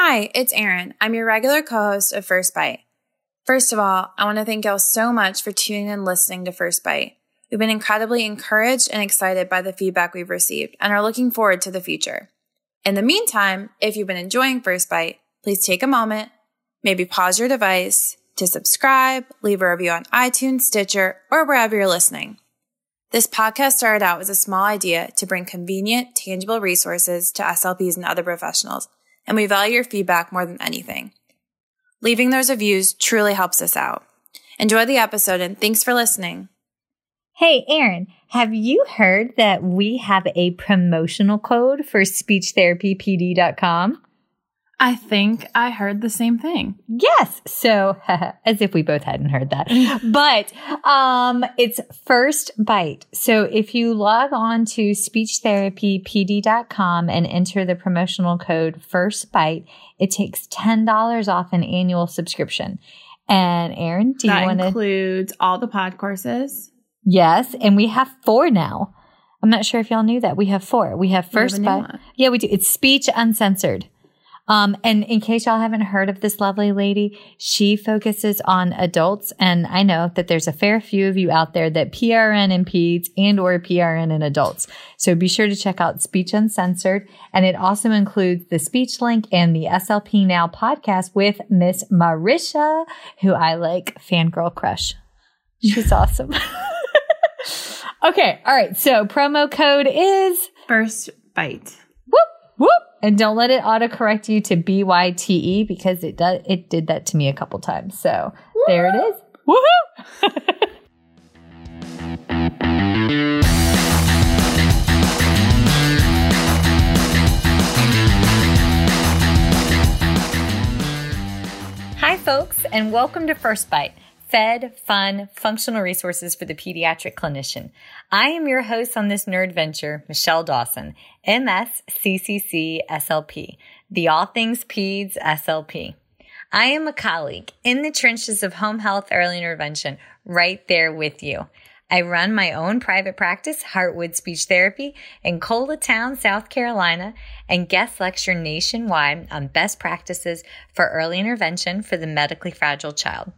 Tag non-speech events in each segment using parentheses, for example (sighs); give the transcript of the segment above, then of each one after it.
Hi, it's Erin. I'm your regular co host of First Bite. First of all, I want to thank y'all so much for tuning in and listening to First Bite. We've been incredibly encouraged and excited by the feedback we've received and are looking forward to the future. In the meantime, if you've been enjoying First Bite, please take a moment, maybe pause your device to subscribe, leave a review on iTunes, Stitcher, or wherever you're listening. This podcast started out as a small idea to bring convenient, tangible resources to SLPs and other professionals, and we value your feedback more than anything. Leaving those reviews truly helps us out. Enjoy the episode and thanks for listening. Hey, Erin, have you heard that we have a promotional code for speechtherapypd.com? I think I heard the same thing. Yes. So, (laughs) as if we both hadn't heard that. (laughs) but um, it's first bite. So, if you log on to speechtherapypd.com and enter the promotional code first bite, it takes $10 off an annual subscription. And Erin, do that you want to includes all the pod courses? Yes, and we have four now. I'm not sure if y'all knew that. We have four. We have first we have bite. Yeah, we do. It's speech uncensored. Um, and in case y'all haven't heard of this lovely lady, she focuses on adults. And I know that there's a fair few of you out there that PRN in peds and or PRN in adults. So be sure to check out Speech Uncensored. And it also includes the speech link and the SLP Now podcast with Miss Marisha, who I like fangirl crush. She's awesome. (laughs) okay. All right. So promo code is First Bite. whoop, whoop. And don't let it autocorrect you to B-Y-T-E because it does, it did that to me a couple times. So there it is. Woohoo! (laughs) Hi, folks, and welcome to First Bite. Fed, fun, functional resources for the pediatric clinician. I am your host on this nerd venture, Michelle Dawson, MS CCC SLP, the All Things Peds SLP. I am a colleague in the trenches of home health early intervention, right there with you. I run my own private practice, Heartwood Speech Therapy, in Coletown, South Carolina, and guest lecture nationwide on best practices for early intervention for the medically fragile child.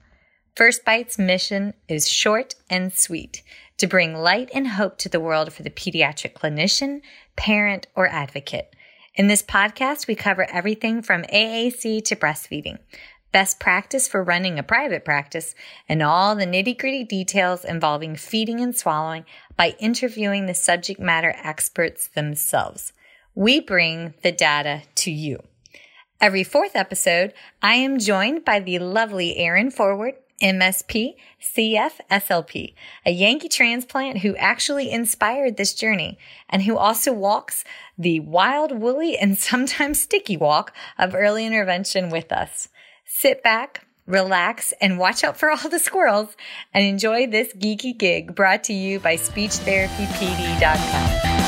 First Bite's mission is short and sweet to bring light and hope to the world for the pediatric clinician, parent, or advocate. In this podcast, we cover everything from AAC to breastfeeding, best practice for running a private practice, and all the nitty gritty details involving feeding and swallowing by interviewing the subject matter experts themselves. We bring the data to you. Every fourth episode, I am joined by the lovely Erin Forward, MSP, CF, SLP, a Yankee transplant who actually inspired this journey and who also walks the wild, woolly, and (laughs) sometimes sticky walk of early intervention with us. Sit back, relax, and watch out for all the squirrels and enjoy this geeky gig brought to you by SpeechTherapyPD.com.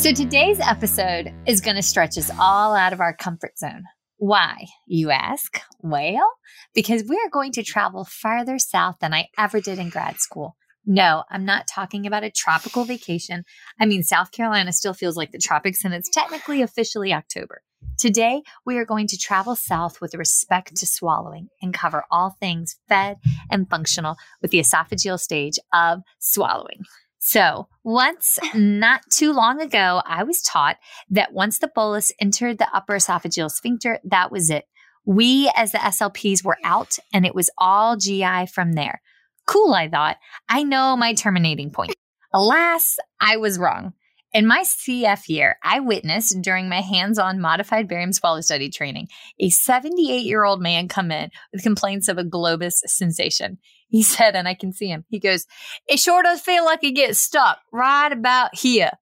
So today's episode is going to stretch us all out of our comfort zone. Why, you ask? Well, because we are going to travel farther south than I ever did in grad school. No, I'm not talking about a tropical vacation. I mean, South Carolina still feels like the tropics and it's technically officially October. Today, we are going to travel south with respect to swallowing and cover all things fed and functional with the esophageal stage of swallowing. So, once (laughs) not too long ago, I was taught that once the bolus entered the upper esophageal sphincter, that was it. We as the SLPs were out and it was all GI from there. Cool, I thought. I know my terminating point. Alas, I was wrong. In my CF year, I witnessed during my hands on modified barium swallow study training a 78 year old man come in with complaints of a globus sensation. (laughs) He said, and I can see him, he goes, It sure does feel like it gets stuck right about here.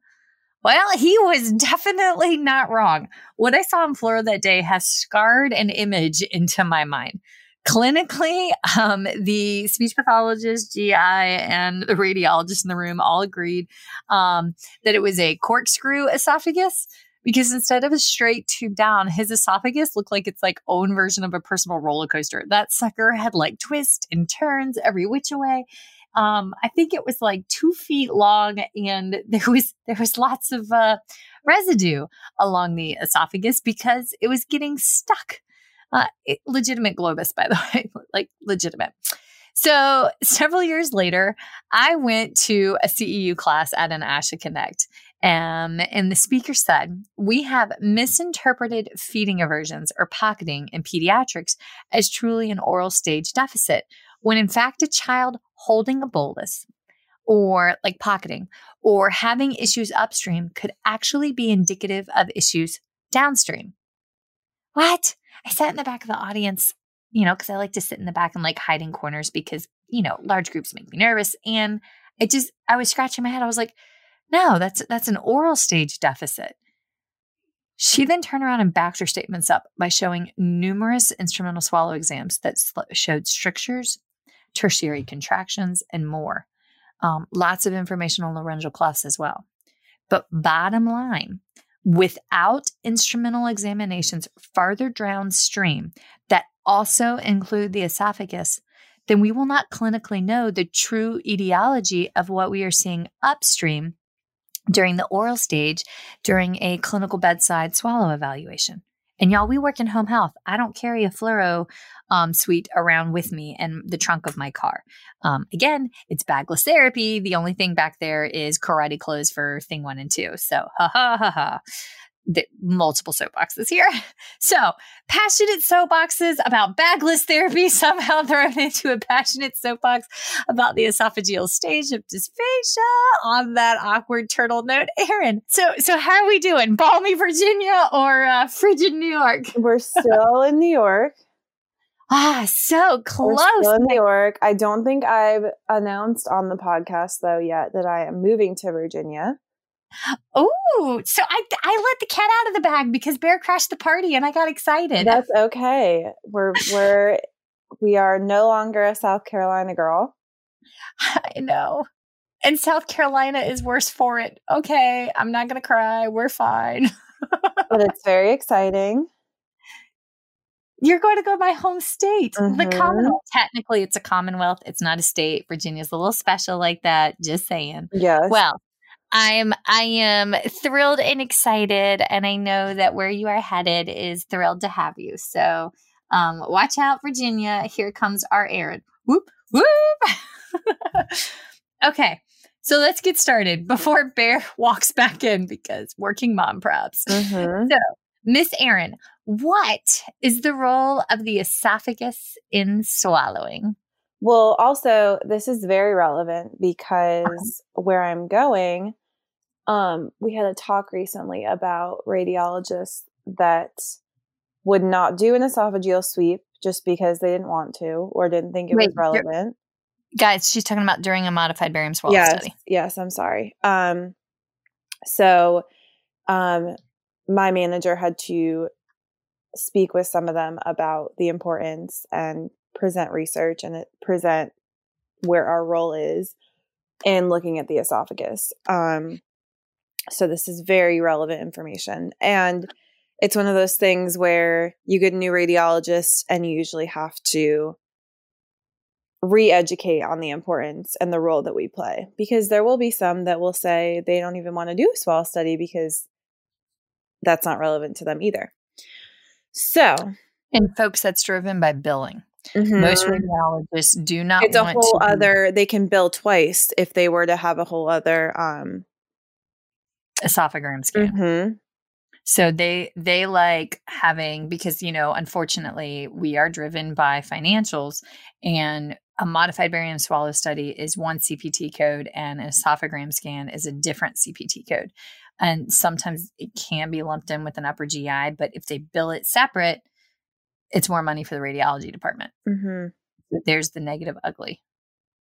Well, he was definitely not wrong. What I saw in Florida that day has scarred an image into my mind. Clinically, um, the speech pathologist, GI, and the radiologist in the room all agreed um, that it was a corkscrew esophagus because instead of a straight tube down, his esophagus looked like its like own version of a personal roller coaster. That sucker had like twists and turns every which way. Um, I think it was like two feet long, and (laughs) there was there was lots of uh, residue along the esophagus because it was getting stuck. Uh, it, legitimate globus, by the (laughs) way, like legitimate. So several years later, I went to a CEU class at an ASHA Connect. Um, and the speaker said, We have misinterpreted feeding aversions or pocketing in pediatrics as truly an oral stage deficit, when in fact, a child holding a bolus or like pocketing or having issues upstream could actually be indicative of issues downstream. What? I sat in the back of the audience you know, because I like to sit in the back and like hide in corners because, you know, large groups make me nervous. And it just, I was scratching my head. I was like, no, that's that's an oral stage deficit. She then turned around and backed her statements up by showing numerous instrumental swallow exams that showed strictures, tertiary contractions, and more. Um, lots of information on laryngeal clefts as well. But bottom line, without instrumental examinations farther downstream that also include the esophagus, then we will not clinically know the true etiology of what we are seeing upstream during the oral stage during a clinical bedside swallow evaluation. And y'all, we work in home health. I don't carry a fluoro um, suite around with me in the trunk of my car. Um, again, it's bagless therapy. The only thing back there is karate clothes for thing one and two. So, ha ha ha ha the, multiple soapboxes here. (laughs) So, passionate soapboxes about bagless therapy (laughs) somehow thrown into a passionate soapbox about the esophageal stage of dysphagia on that awkward turtle note. Erin, so so how are we doing? Balmy Virginia or uh, frigid New York? (laughs) We're still in New York. Ah, so close. We're still in New York. I don't think I've announced on the podcast though yet that I am moving to Virginia. Oh, so I I let the cat out of the bag because Bear crashed the party and I got excited. That's okay. We're we're we are no longer a South Carolina girl. I know. And South Carolina is worse for it. Okay, I'm not going to cry. We're fine. (laughs) but it's very exciting. You're going to go to my home state, mm-hmm. the Commonwealth. Technically, it's a Commonwealth. It's not a state. Virginia's a little special like that. Just saying. Yes. Well, I'm I am thrilled and excited, and I know that where you are headed is thrilled to have you. So um, watch out, Virginia. Here comes our Erin. Whoop whoop. (laughs) okay, so let's get started before Bear (laughs) walks back in because working mom props. Mm-hmm. So, Miss Erin, what is the role of the esophagus in swallowing? Well, also, this is very relevant because where I'm going, um, we had a talk recently about radiologists that would not do an esophageal sweep just because they didn't want to or didn't think it Wait, was relevant. Guys, she's talking about during a modified barium swallow yes, study. Yes, I'm sorry. Um, so, um, my manager had to speak with some of them about the importance and present research and present where our role is in looking at the esophagus. Um, so this is very relevant information. And it's one of those things where you get a new radiologist and you usually have to re-educate on the importance and the role that we play because there will be some that will say they don't even want to do a swallow study because that's not relevant to them either. So, and folks, that's driven by billing. Mm-hmm. Most radiologists do not. It's a whole other. They can bill twice if they were to have a whole other um, esophagram scan. Mm-hmm. So they they like having because you know unfortunately we are driven by financials and a modified barium swallow study is one CPT code and an esophagram scan is a different CPT code. And sometimes it can be lumped in with an upper GI, but if they bill it separate, it's more money for the radiology department. Mm-hmm. There's the negative ugly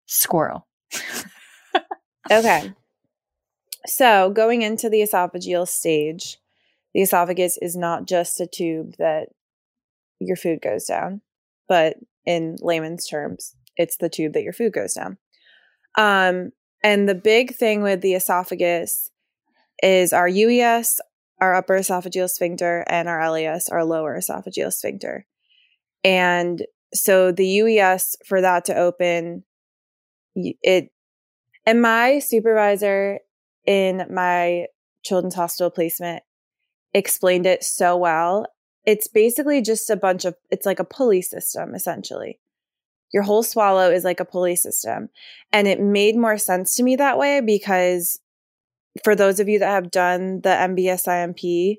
squirrel. okay. So, going into the esophageal stage, the esophagus is not just a tube that your food goes down, but in layman's terms, it's the tube that your food goes down. Um, and the big thing with the esophagus is our UES, our upper esophageal sphincter and our LES, our lower esophageal sphincter. And so the UES for that to open, it, and my supervisor in my children's hospital placement explained it so well. It's basically just a bunch of, it's like a pulley system essentially. Your whole swallow is like a pulley system. And it made more sense to me that way because for those of you that have done the MBS IMP,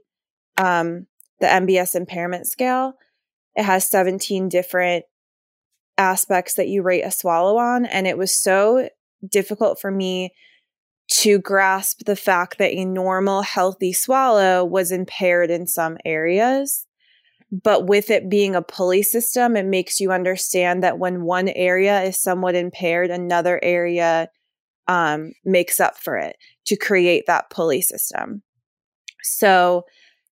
um, the MBS impairment scale, it has 17 different aspects that you rate a swallow on. And it was so difficult for me to grasp the fact that a normal, healthy swallow was impaired in some areas. But with it being a pulley system, it makes you understand that when one area is somewhat impaired, another area um, makes up for it to create that pulley system. So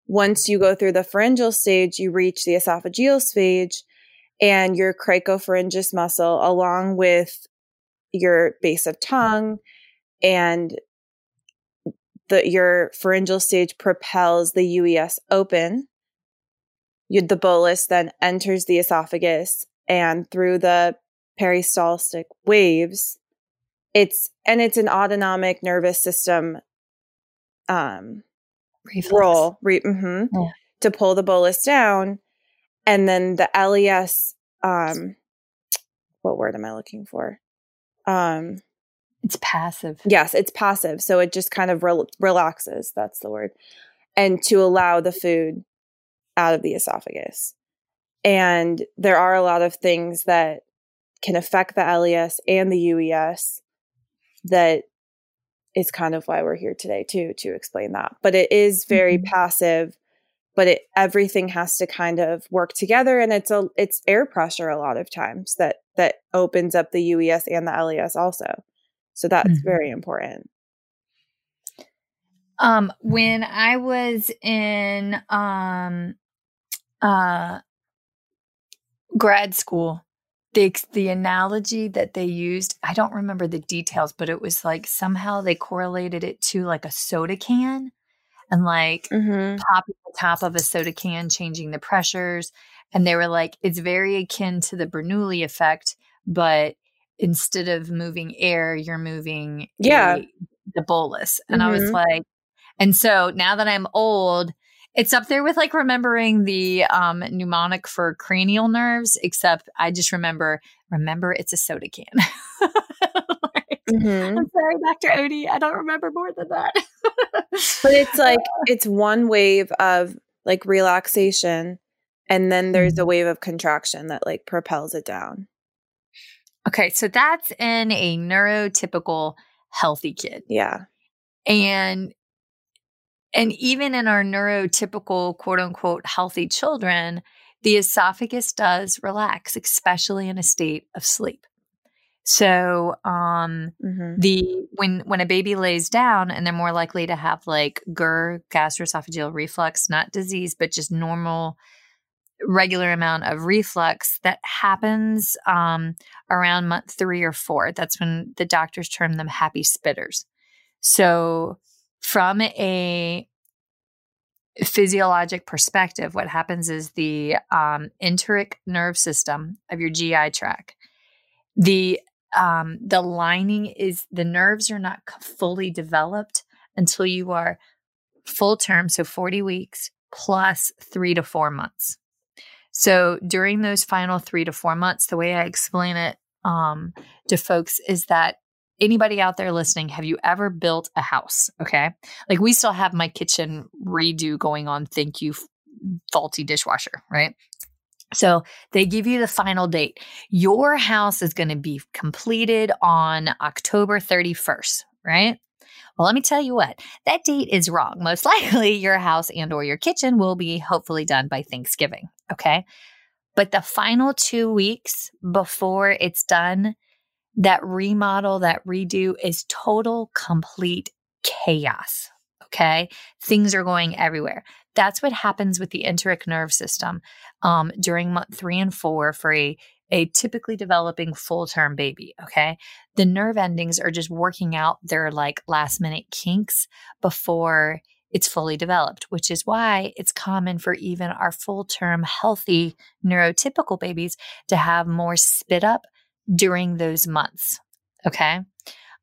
once you go through the pharyngeal stage, you reach the esophageal stage and your cricopharyngeus muscle, along with your base of tongue and the, your pharyngeal stage propels the UES open. You, the bolus then enters the esophagus and through the peristaltic waves, it's and it's an autonomic nervous system um Reflex. role re, mm-hmm, Yeah. to pull the bolus down and then the les um what word am i looking for um It's passive. yes it's passive so it just kind of rel- relaxes that's the word and to allow the food out of the esophagus and there are a lot of things that can affect the les and the ues that is kind of why we're here today too to explain that but it is very Mhm. passive but it everything has to kind of work together and it's a it's air pressure a lot of times that that opens up the ues and the les also so that's Mhm. very important Um, when I was in um uh grad school, the the analogy that they used, I don't remember the details, but it was like somehow they correlated it to like a soda can and like mm-hmm. popping the top of a soda can, changing the pressures. And they were like, it's very akin to the Bernoulli effect, but instead of moving air, you're moving Yeah. a- the bolus. And I was Mhm. like, and so now that I'm old, it's up there with like remembering the um, mnemonic for cranial nerves, except I just remember, remember it's a soda can. (laughs) Like, Mm-hmm. I'm sorry, Dr. Odie. I don't remember more than that. but it's (laughs) like it's one wave of like relaxation and then there's a Mhm. wave of contraction that like propels it down Okay, so that's in a neurotypical healthy kid. yeah And and even in our neurotypical quote unquote healthy children, the esophagus does relax, especially in a state of sleep. So um mm-hmm. the when when a baby lays down and they're more likely to have like GER, gastroesophageal reflux, not disease, but just normal regular amount of reflux that happens um, around month three or four. That's when the doctors term them happy spitters. So, from a physiologic perspective, what happens is the um, enteric nerve system of your GI tract, the um, the lining is the nerves are not fully developed until you are full term, so 40 weeks plus three to four months. So during those final three to four months, the way I explain it um, to folks is that anybody out there listening, have you ever built a house? Okay. Like we still have my kitchen redo going on. Thank you, faulty dishwasher, right? So they give you the final date. Your house is going to be completed on October 31st, right? Well, let me tell you what, that date is wrong. (laughs) Most likely your house and or your kitchen will be hopefully done by Thanksgiving, okay? But the final 2 weeks before it's done, that remodel, that redo is total complete chaos, okay? Things are going everywhere. That's what happens with the enteric nerve system um, during month 3 and 4 for a a typically developing full term baby. Okay. The nerve endings are just working out their like last minute kinks before it's fully developed, which is why it's common for even our full term healthy neurotypical babies to have more spit up during those months. Okay.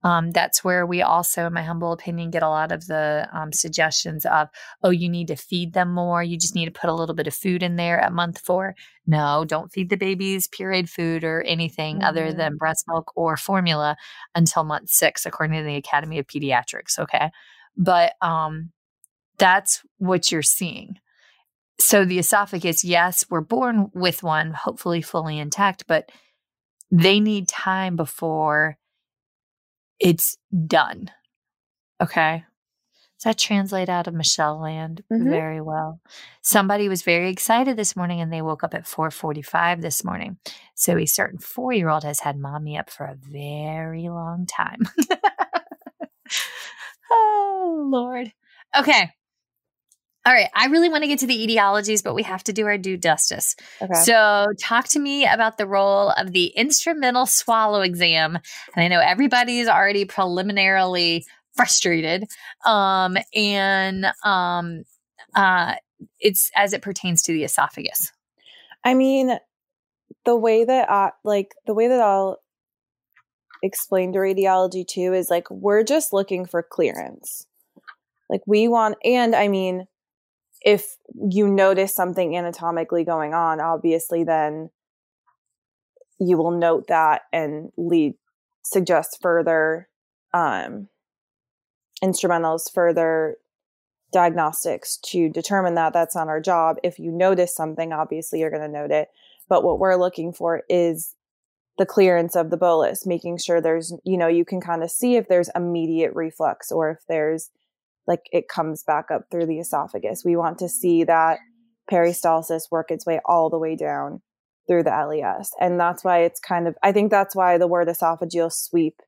Um, that's where we also, in my humble opinion, get a lot of the um, suggestions of, oh, you need to feed them more. You just need to put a little bit of food in there at month four. No, don't feed the babies pureed food or anything mm-hmm. other than breast milk or formula until month six, according to the Academy of Pediatrics. Okay. But um, that's what you're seeing. So the esophagus, yes, we're born with one, hopefully fully intact, but they need time before it's done. Okay. Does that translate out of Michelle land mm-hmm. very well? Somebody was very excited this morning and they woke up at 445 this morning. So a certain four-year-old has had mommy up for a very long time. (laughs) oh, Lord. Okay. All right. I really want to get to the etiologies, but we have to do our due justice. Okay. So, talk to me about the role of the instrumental swallow exam. And I know everybody's already preliminarily frustrated. Um, and um, uh, it's as it pertains to the esophagus. I mean, the way that I like the way that I'll explain to radiology too is like we're just looking for clearance. Like we want, and I mean, if you notice something anatomically going on, obviously then you will note that and lead suggest further um, instrumentals, further diagnostics to determine that that's not our job. If you notice something, obviously you're going to note it. But what we're looking for is the clearance of the bolus, making sure there's, you know, you can kind of see if there's immediate reflux or if there's like it comes back up through the esophagus. We want to see that peristalsis work its way all the way down through the LES. And that's why it's kind of, I think that's why the word esophageal sweep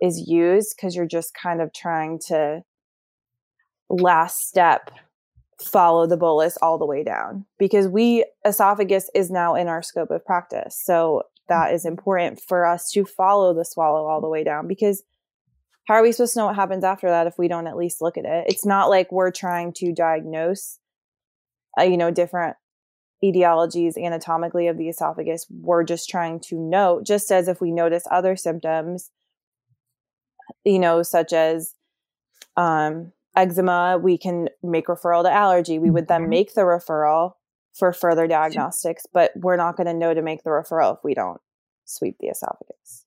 is used because you're just kind of trying to last step follow the bolus all the way down because we esophagus is now in our scope of practice. So that is important for us to follow the swallow all the way down because how are we supposed to know what happens after that if we don't at least look at it? It's not like we're trying to diagnose, uh, you know, different etiologies anatomically of the esophagus. We're just trying to note, just as if we notice other symptoms, you know, such as um, eczema, we can make referral to allergy. We would then mm-hmm. make the referral for further diagnostics, but we're not going to know to make the referral if we don't sweep the esophagus.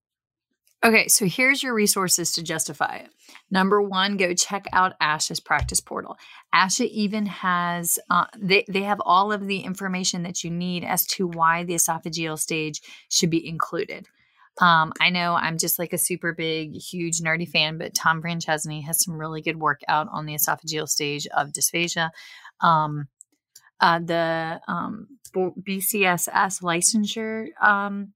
Okay, so here's your resources to justify it. Number one, go check out ASHA's practice portal. ASHA even has uh, they they have all of the information that you need as to why the esophageal stage should be included. Um, I know I'm just like a super big, huge, nerdy fan, but Tom Franchesni has some really good work out on the esophageal stage of dysphagia. Um, uh, the um, BCSS licensure um,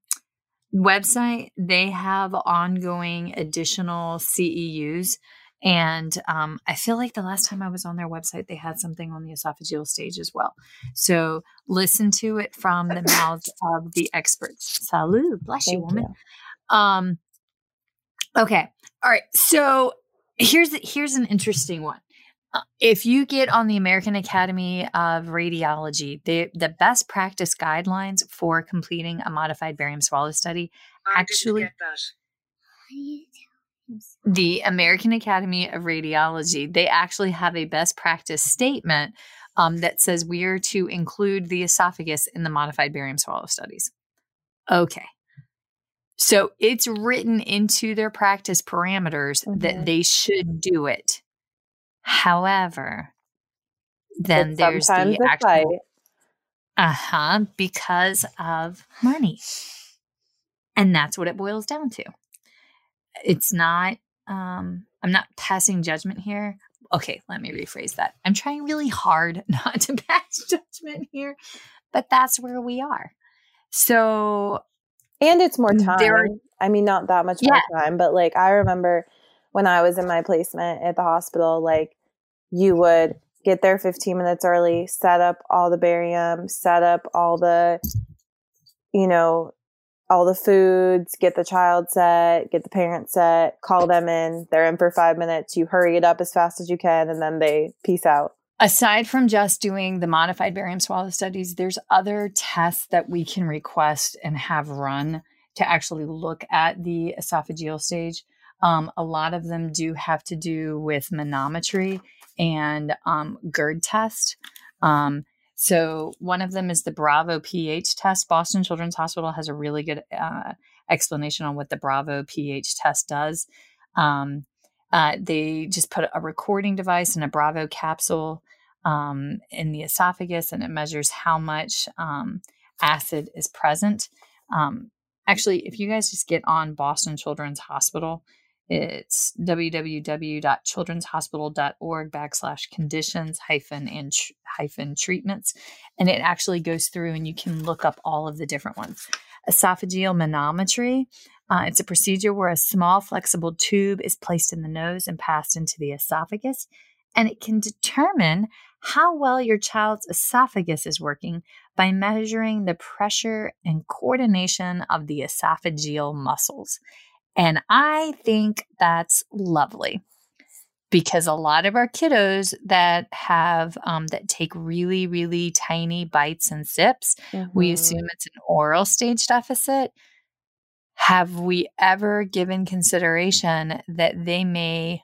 website, they have ongoing additional CEUs. And um, I feel like the last time I was on their website, they had something on the esophageal stage as well. So listen to it from the (laughs) mouths of the experts. Salud. Bless Thank you, woman. You. Um, okay. All right. So here's here's an interesting one. If you get on the American Academy of Radiology, the, the best practice guidelines for completing a modified barium swallow study actually the American Academy of Radiology, they actually have a best practice statement um, that says we are to include the esophagus in the modified barium swallow studies. Okay. So it's written into their practice parameters mm-hmm. that they should do it. However, then but there's the actual uh huh because of money, and that's what it boils down to. It's not. Um, I'm not passing judgment here. Okay, let me rephrase that. I'm trying really hard (laughs) not to pass judgment here, but that's where we are. So, and it's more time. There, I mean, not that much more time, but like I remember when I was in my placement at the hospital, like you would get there 15 minutes early, set up all the barium, set up all the, you know, all the foods, get the child set, get the parent set, call them in. They're in for five minutes. You hurry it up as fast as you can, and then they peace out. Aside from just doing the modified barium swallow studies, there's other tests that we can request and have run to actually look at the esophageal stage. Um, a lot of them do have to do with manometry and um, GERD test. Um, so one of them is the Bravo pH test. Boston Children's Hospital has a really good uh, explanation on what the Bravo pH test does. Um, uh, they just put a recording device in a Bravo capsule um, in the esophagus, and it measures how much um, acid is present. Um, actually, if you guys just get on Boston Children's Hospital, it's www.childrenshospital.org backslash conditions hyphen and tr- hyphen treatments. And it actually goes through and you can look up all of the different ones. Esophageal manometry. Uh, it's a procedure where a small flexible tube is placed in the nose and passed into the esophagus. And it can determine how well your child's esophagus is working by measuring the pressure and coordination of the esophageal muscles. And I think that's lovely because a lot of our kiddos that have um, that take really really tiny bites and sips mm-hmm. we assume it's an oral stage deficit have we ever given consideration that they may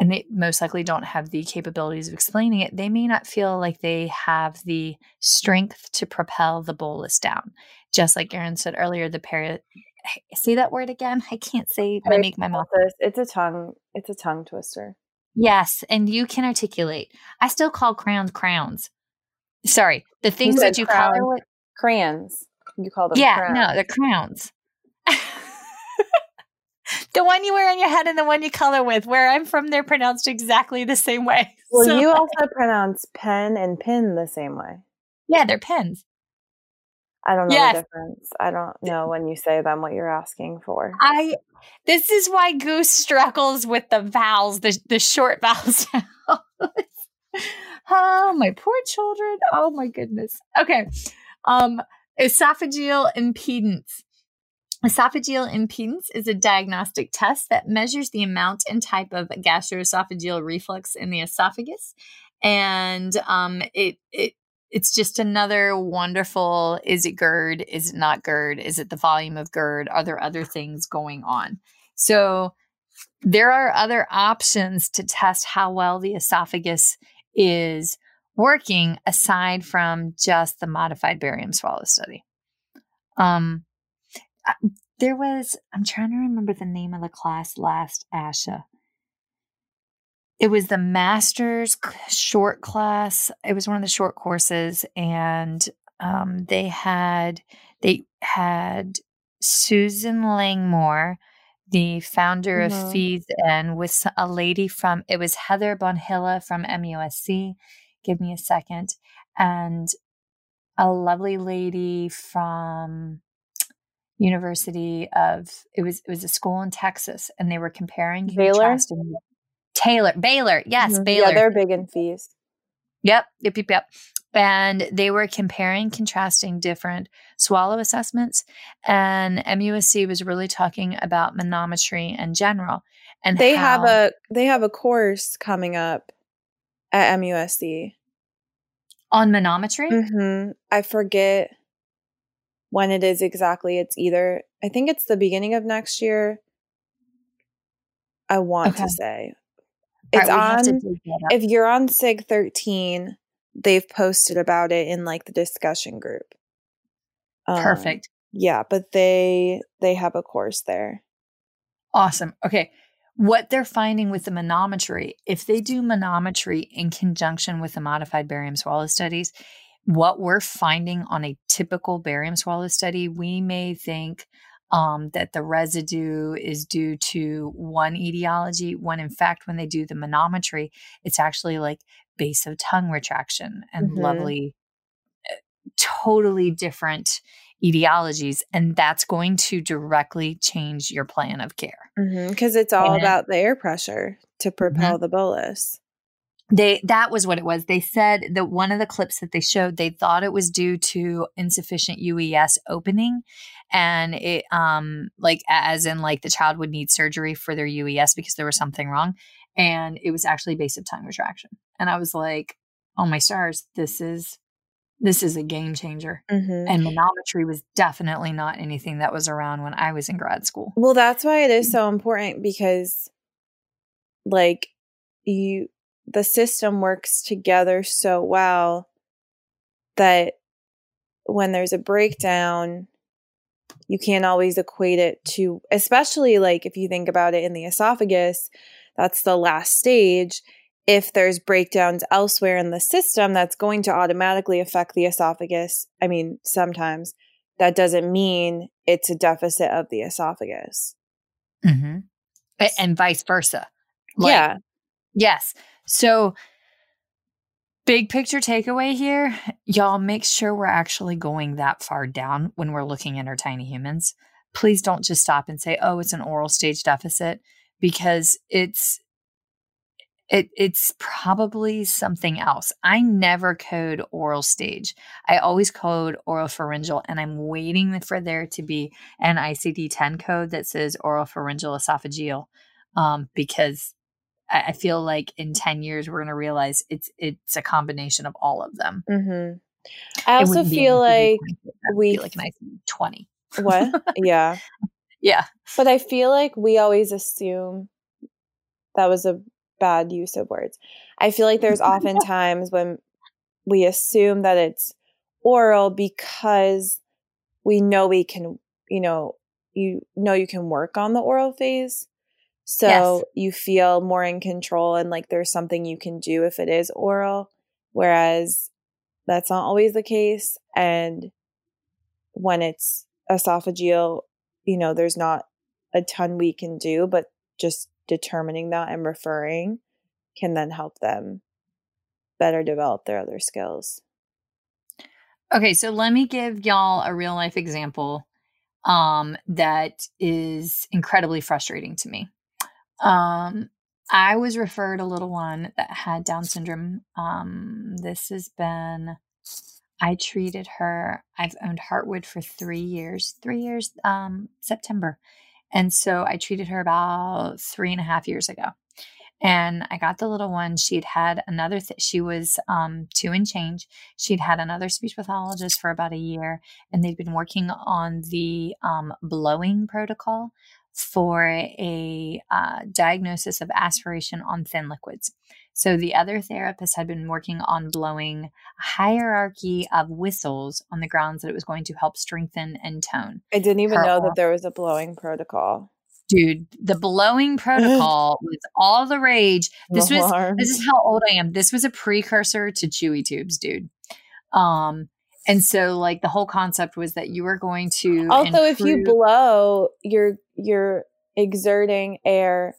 and they most likely don't have the capabilities of explaining it they may not feel like they have the strength to propel the bolus down just like erin said earlier the peri- say that word again. I can't say I make my mouth. It's a tongue. It's a tongue twister. Yes, and you can articulate. I still call crowns crowns. Sorry, the things that you crown, call it crayons. You call them. Yeah, crowns. no, the crowns. (laughs) the one you wear on your head and the one you color with. Where I'm from, they're pronounced exactly the same way. (laughs) Well, so. you also pronounce pen and pin the same way. Yeah, they're pens. I don't know yes. the difference. I don't know when you say them what you're asking for. I this is why Goose struggles with the vowels, the the short (laughs) vowels. oh, my poor children. Oh my goodness. Okay. Um esophageal impedance. Esophageal impedance is a diagnostic test that measures the amount and type of gastroesophageal reflux in the esophagus. And um, it, it it's just another wonderful is it GERD? Is it not GERD? Is it the volume of GERD? Are there other things going on? So there are other options to test how well the esophagus is working aside from just the modified barium swallow study. Um, there was, I'm trying to remember the name of the class last ASHA it was the master's short class. It was one of the short courses, and um, they had they had Susan Langmore, the founder mm-hmm. of FEES, and with a lady from it was Heather Bonilha from MUSC. Give me a second, and a lovely lady from University of it was it was a school in Texas, and they were comparing Baylor. Taylor, Baylor. Yes, mm-hmm. Baylor. Yeah, they're big in FEES. Yep, yep, yep, yep. And they were comparing, contrasting different swallow assessments. And MUSC was really talking about manometry in general. And they how- have a they have a course coming up at MUSC on manometry. Mm-hmm. I forget when it is exactly. It's either I think it's the beginning of next year. I want okay. to say it's right, on if you're on sig 13 they've posted about it in like the discussion group. Um, perfect. yeah but they they have a course there. Awesome. Okay what they're finding with the manometry if they do manometry in conjunction with the modified barium swallow studies what we're finding on a typical barium swallow study we may think um, that the residue is due to one etiology, when in fact, when they do the manometry, it's actually like base of tongue retraction and mm-hmm. lovely, uh, totally different etiologies. And that's going to directly change your plan of care. Because mm-hmm, it's all and, about the air pressure to propel mm-hmm. the bolus. they that was what it was. They said that one of the clips that they showed, they thought it was due to insufficient UES opening, and it um like as in like the child would need surgery for their UES because there was something wrong, and it was actually base of tongue retraction. And I was like, oh my stars, this is this is a game changer. Mhm. And manometry was definitely not anything that was around when I was in grad school. Well, that's why it is so important because like you the system works together so well that when there's a breakdown you can't always equate it to especially like if you think about it in the esophagus that's the last stage if there's breakdowns elsewhere in the system that's going to automatically affect the esophagus i mean sometimes that doesn't mean it's a deficit of the esophagus Mm-hmm. And vice versa. Like, yeah Yes. So, big picture takeaway here y'all make sure we're actually going that far down when we're looking at our tiny humans. Please don't just stop and say, oh, it's an oral stage deficit because it's. It, it's probably something else. I never code oral stage. I always code oropharyngeal, and I'm waiting for there to be an ICD 10 code that says oral pharyngeal esophageal um, because I I feel like in 10 years we're going to realize it's it's a combination of all of them. hmm I also feel like we be like an ICD 20. what? (laughs) yeah. Yeah. But I feel like we always assume that was a bad use of words. I feel like there's (laughs) often times when we assume that it's oral because we know we can, you know, you know you can work on the oral phase. So Yes. you feel more in control and like there's something you can do if it is oral. Whereas that's not always the case. And when it's esophageal, you know, there's not a ton we can do, but just determining that and referring can then help them better develop their other skills. Okay, so let me give y'all a real life example um, that is incredibly frustrating to me. Um, I was referred a little one that had Down syndrome. Um, this has been, I treated her. I've owned Heartwood for three years, three years, um, September. And so I treated her about three and a half years ago. And I got the little one. She'd had another, th- she was um, two and change. She'd had another speech pathologist for about a year, and they'd been working on the um, blowing protocol for a uh, diagnosis of aspiration on thin liquids. So the other therapist had been working on blowing a hierarchy of whistles on the grounds that it was going to help strengthen and tone. I didn't even know oral- that there was a blowing protocol. Dude, the blowing protocol (laughs) was all the rage. This was this is how old I am. This was a precursor to Chewy tubes, dude. Um, and so like the whole concept was that you were going to also if you blow you're you're exerting air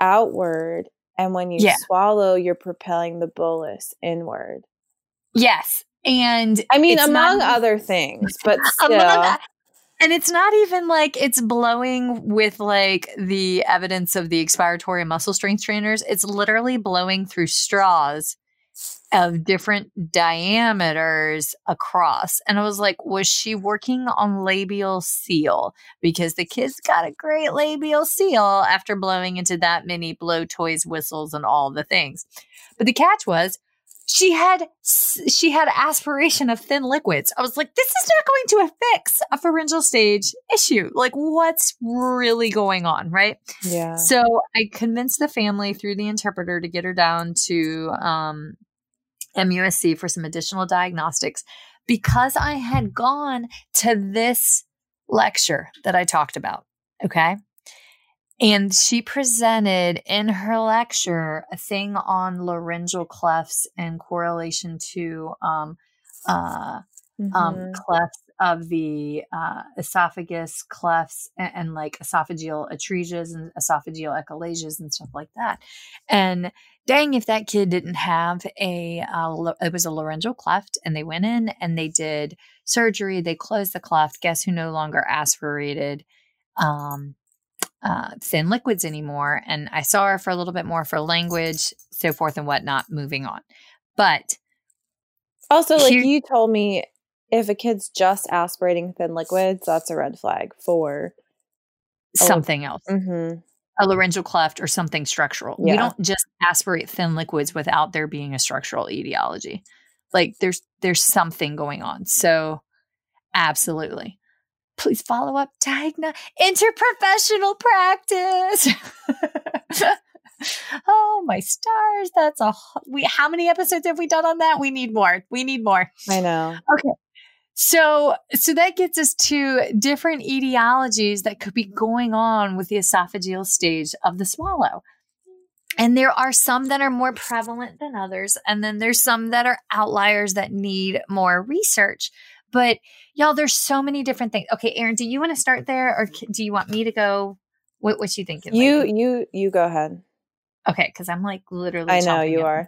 outward and when you Yeah. swallow you're propelling the bolus inward yes, and i mean among not- other things but (laughs) still and it's not even like it's blowing with like the evidence of the expiratory muscle strength trainers. It's literally blowing through straws of different diameters across. And I was like, was she working on labial seal? Because the kids got a great labial seal after blowing into that many blow toys, whistles, and all the things. But the catch was she had she had aspiration of thin liquids. I was like, this is not going to fix a pharyngeal stage issue. Like, what's really going on, right? yeah So I convinced the family through the interpreter to get her down to um, MUSC for some additional diagnostics because I had gone to this lecture that I talked about. Okay. And she presented in her lecture a thing on laryngeal clefts and correlation to um, uh, um, Mhm. clefts of the uh, esophagus clefts and, and like esophageal atresias and esophageal achalasias and stuff like that. And dang, if that kid didn't have a, uh, it was a laryngeal cleft, and they went in and they did surgery. They closed the cleft. Guess who no longer aspirated? Um, uh, thin liquids anymore. And I saw her for a little bit more for language, so forth and whatnot, moving on. But Also, like Here- you told me, if a kid's just aspirating thin liquids, that's a red flag for. Something else, hmm a laryngeal cleft or something structural. We don't just aspirate thin liquids without there being a structural etiology. Like there's there's something going on. So absolutely. Please follow up diagnose interprofessional practice. (laughs) oh my stars. That's a we how many episodes have we done on that? We need more. We need more. I know. So, so that gets us to different etiologies that could be going on with the esophageal stage of the swallow. And there are some that are more prevalent than others. And then there's some that are outliers that need more research. But y'all, there's so many different things. Okay, Erin, do you want to start there or do you want me to go? What, what you thinking? You lady? you you go ahead. Okay, because I'm like literally. I know you are.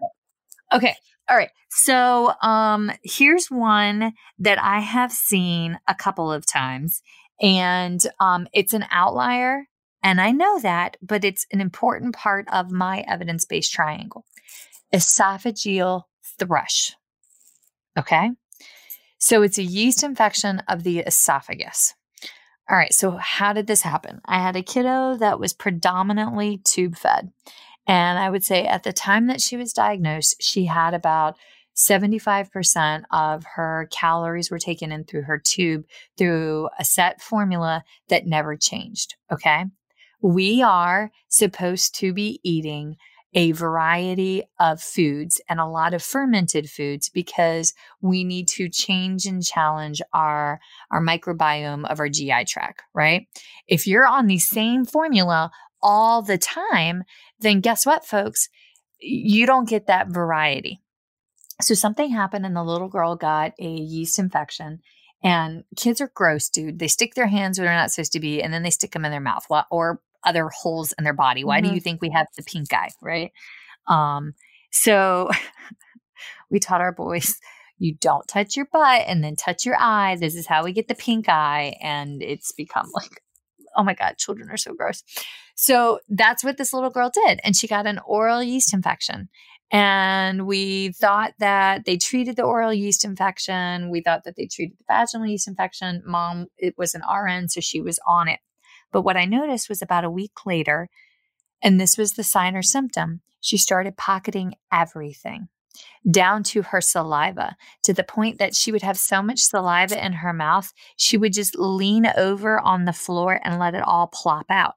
Okay. All right. So um here's one that I have seen a couple of times and um it's an outlier and I know that, but it's an important part of my evidence-based triangle. Esophageal thrush. Okay? So it's a yeast infection of the esophagus. All right, so how did this happen? I had a kiddo that was predominantly tube fed. And I would say at the time that she was diagnosed, she had about 75% of her calories were taken in through her tube through a set formula that never changed. Okay. We are supposed to be eating a variety of foods and a lot of fermented foods because we need to change and challenge our our microbiome of our GI tract, right? If you're on the same formula all the time, then guess what, folks? You don't get that variety. So something happened and the little girl got a yeast infection. And kids are gross, dude. They stick their hands where they're not supposed to be, and then they stick them in their mouth or other holes in their body. Why do Mhm. you think we have the pink eye, right? Um, so (laughs) we taught our boys you don't touch your butt and then touch your eye. This is how we get the pink eye. And it's become like, oh my God, children are so gross. So that's what this little girl did. And she got an oral yeast infection. And we thought that they treated the oral yeast infection. We thought that they treated the vaginal yeast infection. Mom, it was an RN, so she was on it. But what I noticed was about a week later, and this was the sign or symptom, she started pocketing everything down to her saliva to the point that she would have so much saliva in her mouth, she would just lean over on the floor and let it all plop out.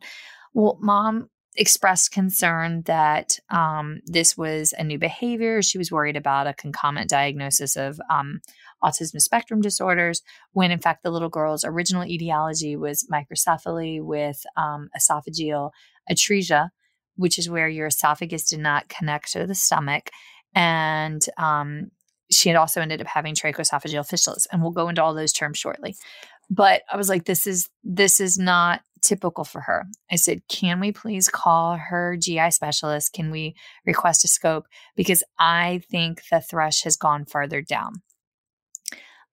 Well, mom expressed concern that um, this was a new behavior. She was worried about a concomitant diagnosis of um, autism spectrum disorders, when in fact the little girl's original etiology was microcephaly with um, esophageal atresia, which is where your esophagus did not connect to the stomach. And um, she had also ended up having tracheoesophageal fistulas, and we'll go into all those terms shortly. But I was like, this is this is not typical for her. I said, can we please call her GI specialist? Can we request a scope? Because I think the thrush has gone farther down.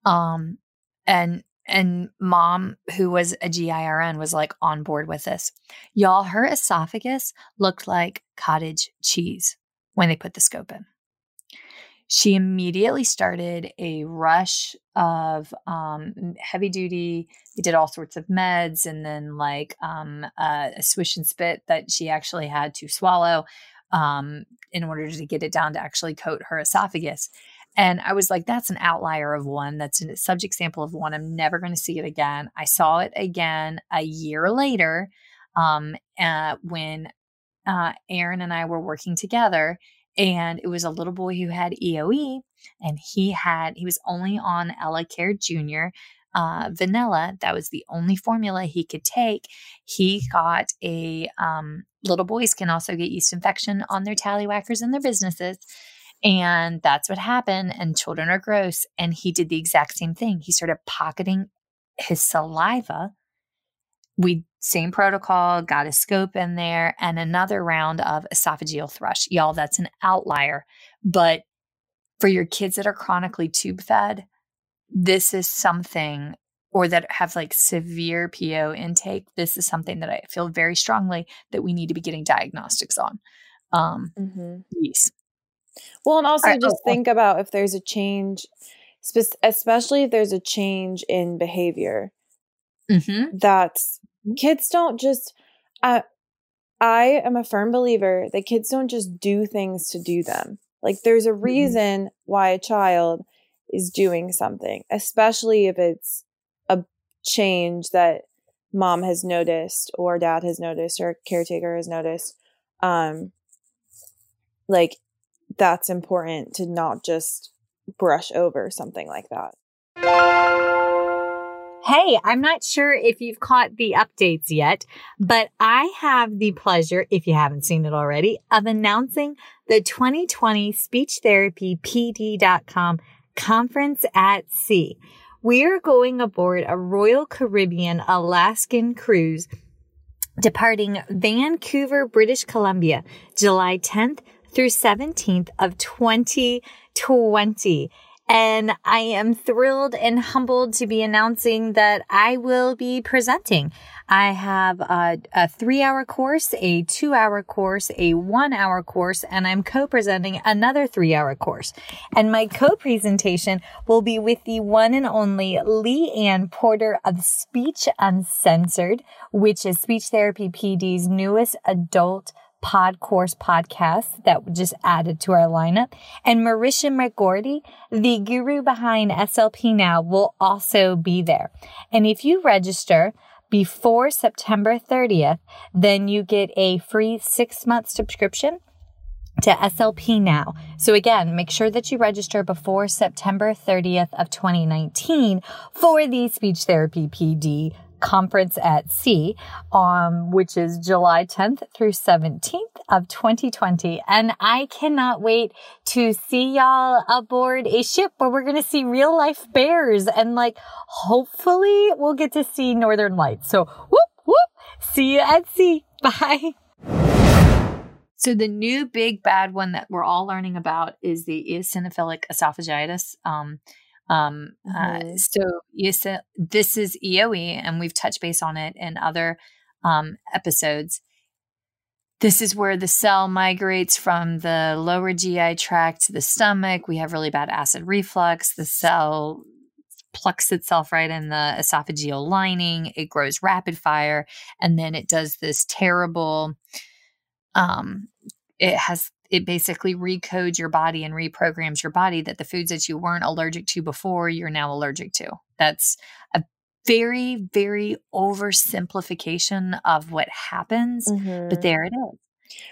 Um, and and mom, who was a GIRN, was like on board with this. Y'all, her esophagus looked like cottage cheese when they put the scope in. She immediately started a rush of um, heavy duty. They did all sorts of meds and then like um, uh, a swish and spit that she actually had to swallow um, in order to get it down to actually coat her esophagus. And I was like, that's an outlier of one. That's a subject sample of one. I'm never going to see it again. I saw it again a year later um, uh, when uh, Erin and I were working together. And it was a little boy who had EOE, and he had, he was only on EleCare Jr. Uh, vanilla. That was the only formula he could take. He got a, um, little boys can also get yeast infection on their tallywhackers and their businesses. And that's what happened. And children are gross. And he did the exact same thing. He started pocketing his saliva. We same protocol, got a scope in there, and another round of esophageal thrush. Y'all, that's an outlier. But for your kids that are chronically tube fed, this is something, or that have like severe PO intake, this is something that I feel very strongly that we need to be getting diagnostics on. um, mm-hmm. piece. Well, and also right, just oh, think about if there's a change, especially if there's a change in behavior. Mm-hmm. That's. Kids don't just. Uh, I am a firm believer that kids don't just do things to do them. Like there's a mm-hmm. reason why a child is doing something, especially if it's a change that mom has noticed or dad has noticed or caretaker has noticed. Um, like that's important to not just brush over something like that. Hey, I'm not sure if you've caught the updates yet, but I have the pleasure, if you haven't seen it already, of announcing the 2020 Speech Therapy PD.com conference at sea. We are going aboard a Royal Caribbean Alaskan cruise departing Vancouver, British Columbia, July 10th through 17th of 2020. And I am thrilled and humbled to be announcing that I will be presenting. I have a, a three hour course, a two hour course, a one hour course, and I'm co-presenting another three hour course. And my co-presentation will be with the one and only Lee Ann Porter of Speech Uncensored, which is Speech Therapy PD's newest adult pod course podcast that just added to our lineup. And Marisha McGordy, the guru behind SLP Now, will also be there. And if you register before September 30th, then you get a free six month subscription to SLP now. So again, make sure that you register before September 30th of 2019 for the speech therapy PD conference at sea, um, which is July 10th through 17th of 2020. And I cannot wait to see y'all aboard a ship where we're going to see real life bears and like, hopefully we'll get to see northern lights. So whoop, whoop, see you at sea. Bye. So the new big bad one that we're all learning about is the eosinophilic esophagitis. Um, um, uh, mm-hmm. uh, so yes, this is EOE, and we've touched base on it in other um, episodes. This is where the cell migrates from the lower GI tract to the stomach. We have really bad acid reflux. The cell plucks itself right in the esophageal lining. It grows rapid fire, and then it does this terrible. Um, it has it basically recodes your body and reprograms your body that the foods that you weren't allergic to before you're now allergic to. That's a very, very oversimplification of what happens, mm-hmm. but there it is.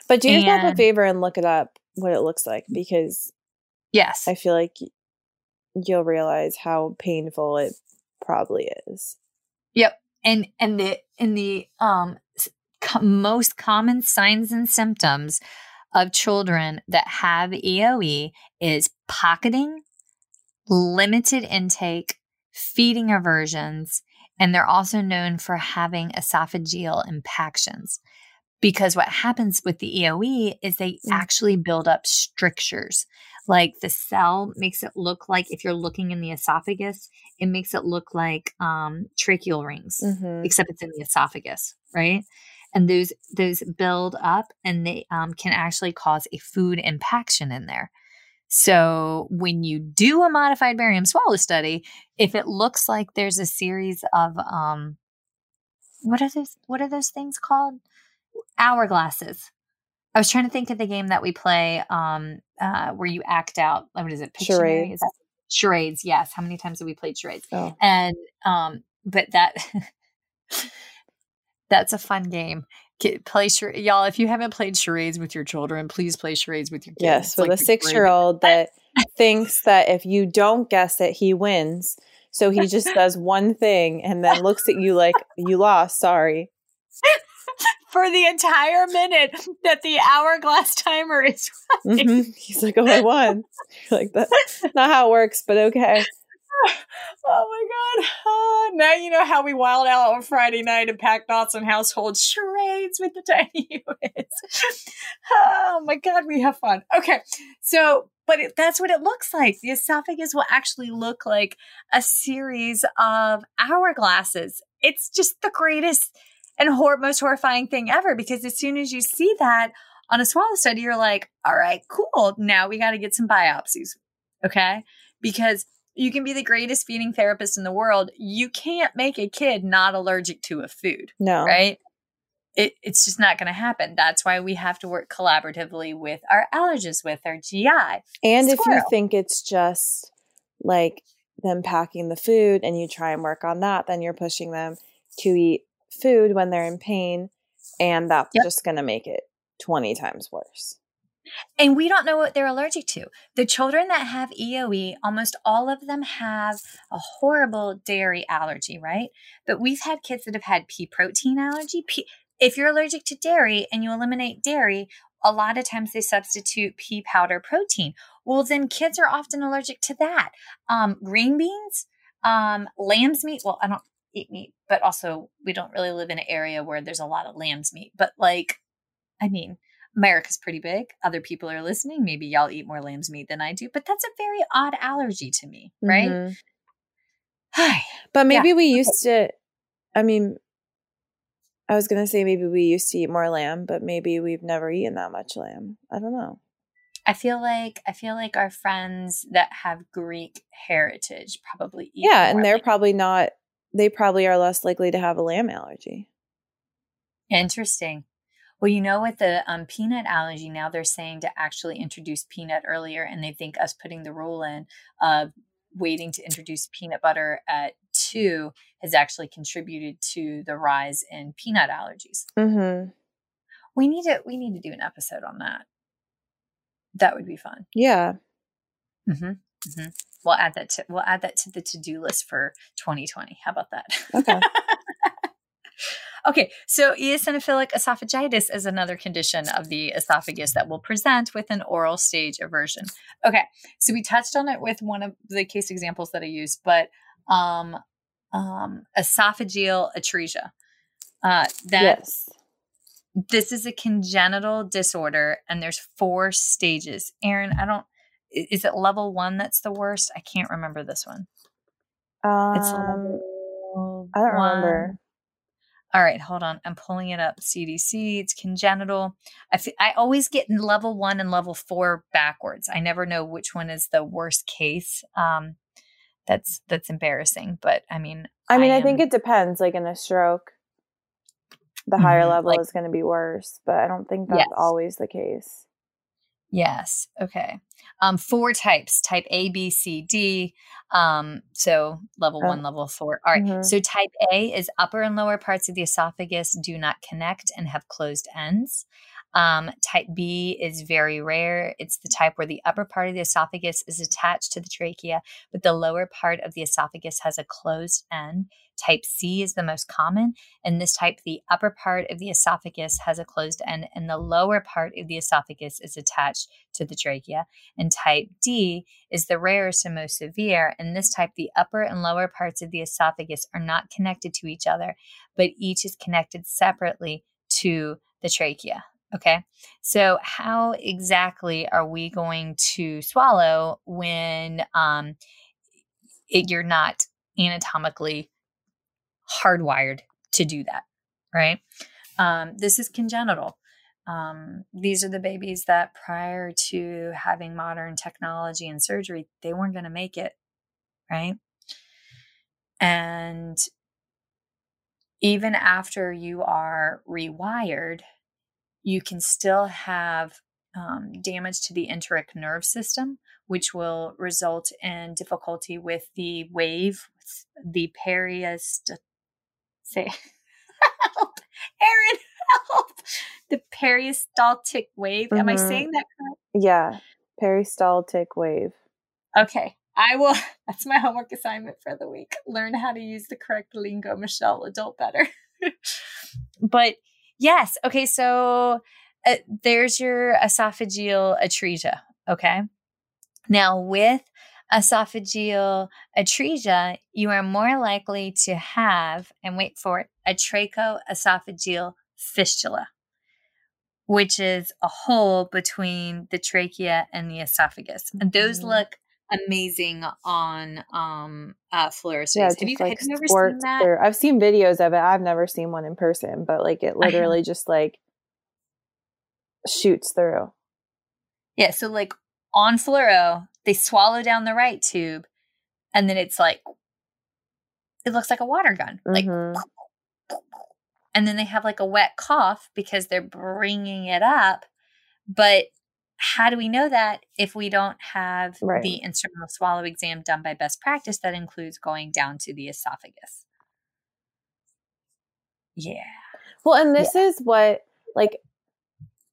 But do yourself a favor and look it up what it looks like because yes, I feel like you'll realize how painful it probably is. Yep, and and the and the um most common signs and symptoms of children that have EOE is pocketing, limited intake, feeding aversions, and they're also known for having esophageal impactions. Because what happens with the EOE is they mm. actually build up strictures. Like the cell makes it look like, if you're looking in the esophagus, it makes it look like um, tracheal rings, mm-hmm. except it's in the esophagus, right? And those those build up and they um, can actually cause a food impaction in there. So when you do a modified barium swallow study, if it looks like there's a series of um, what are those what are those things called? Hourglasses. I was trying to think of the game that we play um, uh, where you act out. What is it? Pictionary? Charades. Charades. Yes. How many times have we played charades? Oh. And um, but that (laughs) That's a fun game. Get, play char- y'all. If you haven't played charades with your children, please play charades with your kids. Yes, with like a six-year-old (laughs) that thinks that if you don't guess it, he wins. So he just does one thing and then looks at you like you lost. Sorry. For the entire minute that the hourglass timer is mm-hmm. He's like, "Oh, I won." like that's not how it works, but okay. (laughs) oh my god! Oh, now you know how we wild out on Friday night and pack Dotson household charades with the (laughs) tiny units. (laughs) oh my god, we have fun. Okay, so but it, that's what it looks like. The esophagus will actually look like a series of hourglasses. It's just the greatest and hor- most horrifying thing ever because as soon as you see that, On a swallow study, you're like, all right, cool. Now we got to get some biopsies. Okay. Because you can be the greatest feeding therapist in the world. You can't make a kid not allergic to a food. No. Right. It, it's just not going to happen. That's why we have to work collaboratively with our allergists, with our GI. And if you think it's just like them packing the food and you try and work on that, then you're pushing them to eat food when they're in pain. And that's Yep. just going to make it 20 times worse. And we don't know what they're allergic to. The children that have EOE, almost all of them have a horrible dairy allergy, right? But we've had kids that have had pea protein allergy. Pea, if you're allergic to dairy and you eliminate dairy, a lot of times they substitute pea powder protein. Well, then kids are often allergic to that. Um, green beans, um, lamb's meat. Well, I don't eat meat, but also we don't really live in an area where there's a lot of lamb's meat. But like, I mean, America's pretty big. Other people are listening. Maybe y'all eat more lamb's meat than I do, but that's a very odd allergy to me, right? (sighs) Mhm. Hi. But Yeah. maybe we used to, I mean, I was going to say maybe we used to eat more lamb, but maybe we've never eaten that much lamb. I don't know. I feel like I feel like our friends that have Greek heritage probably eat Yeah. And they're lamb. probably not, they probably are less likely to have a lamb allergy. Interesting. Well, you know, with the um, peanut allergy, now they're saying to actually introduce peanut earlier, and they think us putting the rule in of waiting to introduce peanut butter at two has actually contributed to the rise in peanut allergies. Mm-hmm. We need to we need to do an episode on that. That would be fun. Yeah. hmm hmm We'll add that to we'll add that to the to do list for 2020. How about that? Okay. (laughs) okay, so eosinophilic esophagitis is another condition of the esophagus that will present with an oral stage aversion. Okay, so we touched on it with one of the case examples that I used, but um, um, esophageal atresia. Uh, that yes. this is a congenital disorder, and there's four stages. Erin, I don't. Is it level one that's the worst? I can't remember this one. It's Um, level I don't one. remember. All right, hold on. I'm pulling it up. CDC, it's congenital. I fe- I always get in level one and level four backwards. I never know which one is the worst case. Um, that's that's embarrassing. But I mean, I mean, I, think am- it depends. Like in a stroke, the higher Mhm, level like- is going to be worse, but I don't think that's Yes. always the case. Yes. Okay. Um, four types: type A, B, C, D. Um, so level Oh. one, level four. All right. Mhm. So type A is upper and lower parts of the esophagus do not connect and have closed ends. Um, type B is very rare. It's the type where the upper part of the esophagus is attached to the trachea, but the lower part of the esophagus has a closed end. Type C is the most common. In this type, the upper part of the esophagus has a closed end, and the lower part of the esophagus is attached to the trachea. And type D is the rarest and most severe. In this type, the upper and lower parts of the esophagus are not connected to each other, but each is connected separately to the trachea. Okay. So, how exactly are we going to swallow when um, it, you're not anatomically hardwired to do that? Right. Um, this is congenital. Um, these are the babies that prior to having modern technology and surgery, they weren't going to make it. Right. And even after you are rewired, you can still have um, damage to the enteric nerve system, which will result in difficulty with the wave, the periast. Say, (laughs) help, Erin, help! The peristaltic wave. Am I Mhm. saying that correct? Yeah. Peristaltic wave. Okay. I will. (laughs) That's my homework assignment for the week. Learn how to use the correct lingo, Michelle, adult better. (laughs) but yes. Okay. So uh, there's your esophageal atresia. Okay. Now, with esophageal atresia, you are more likely to have, and wait for it, a tracheoesophageal fistula, which is a hole between the trachea and the esophagus. And those Mhm. look amazing on um uh fluorescence. Yeah, have you, like have you ever seen that? Or, I've seen videos of it. I've never seen one in person, but like it (laughs) literally just like shoots through. Yeah, so like on fluoro, they swallow down the right tube, and then it's like it looks like a water gun, like. Mhm. And then they have like a wet cough because they're bringing it up. But how do we know that if we don't have Right. the instrumental swallow exam done by best practice that includes going down to the esophagus? Yeah. Well, and this is what like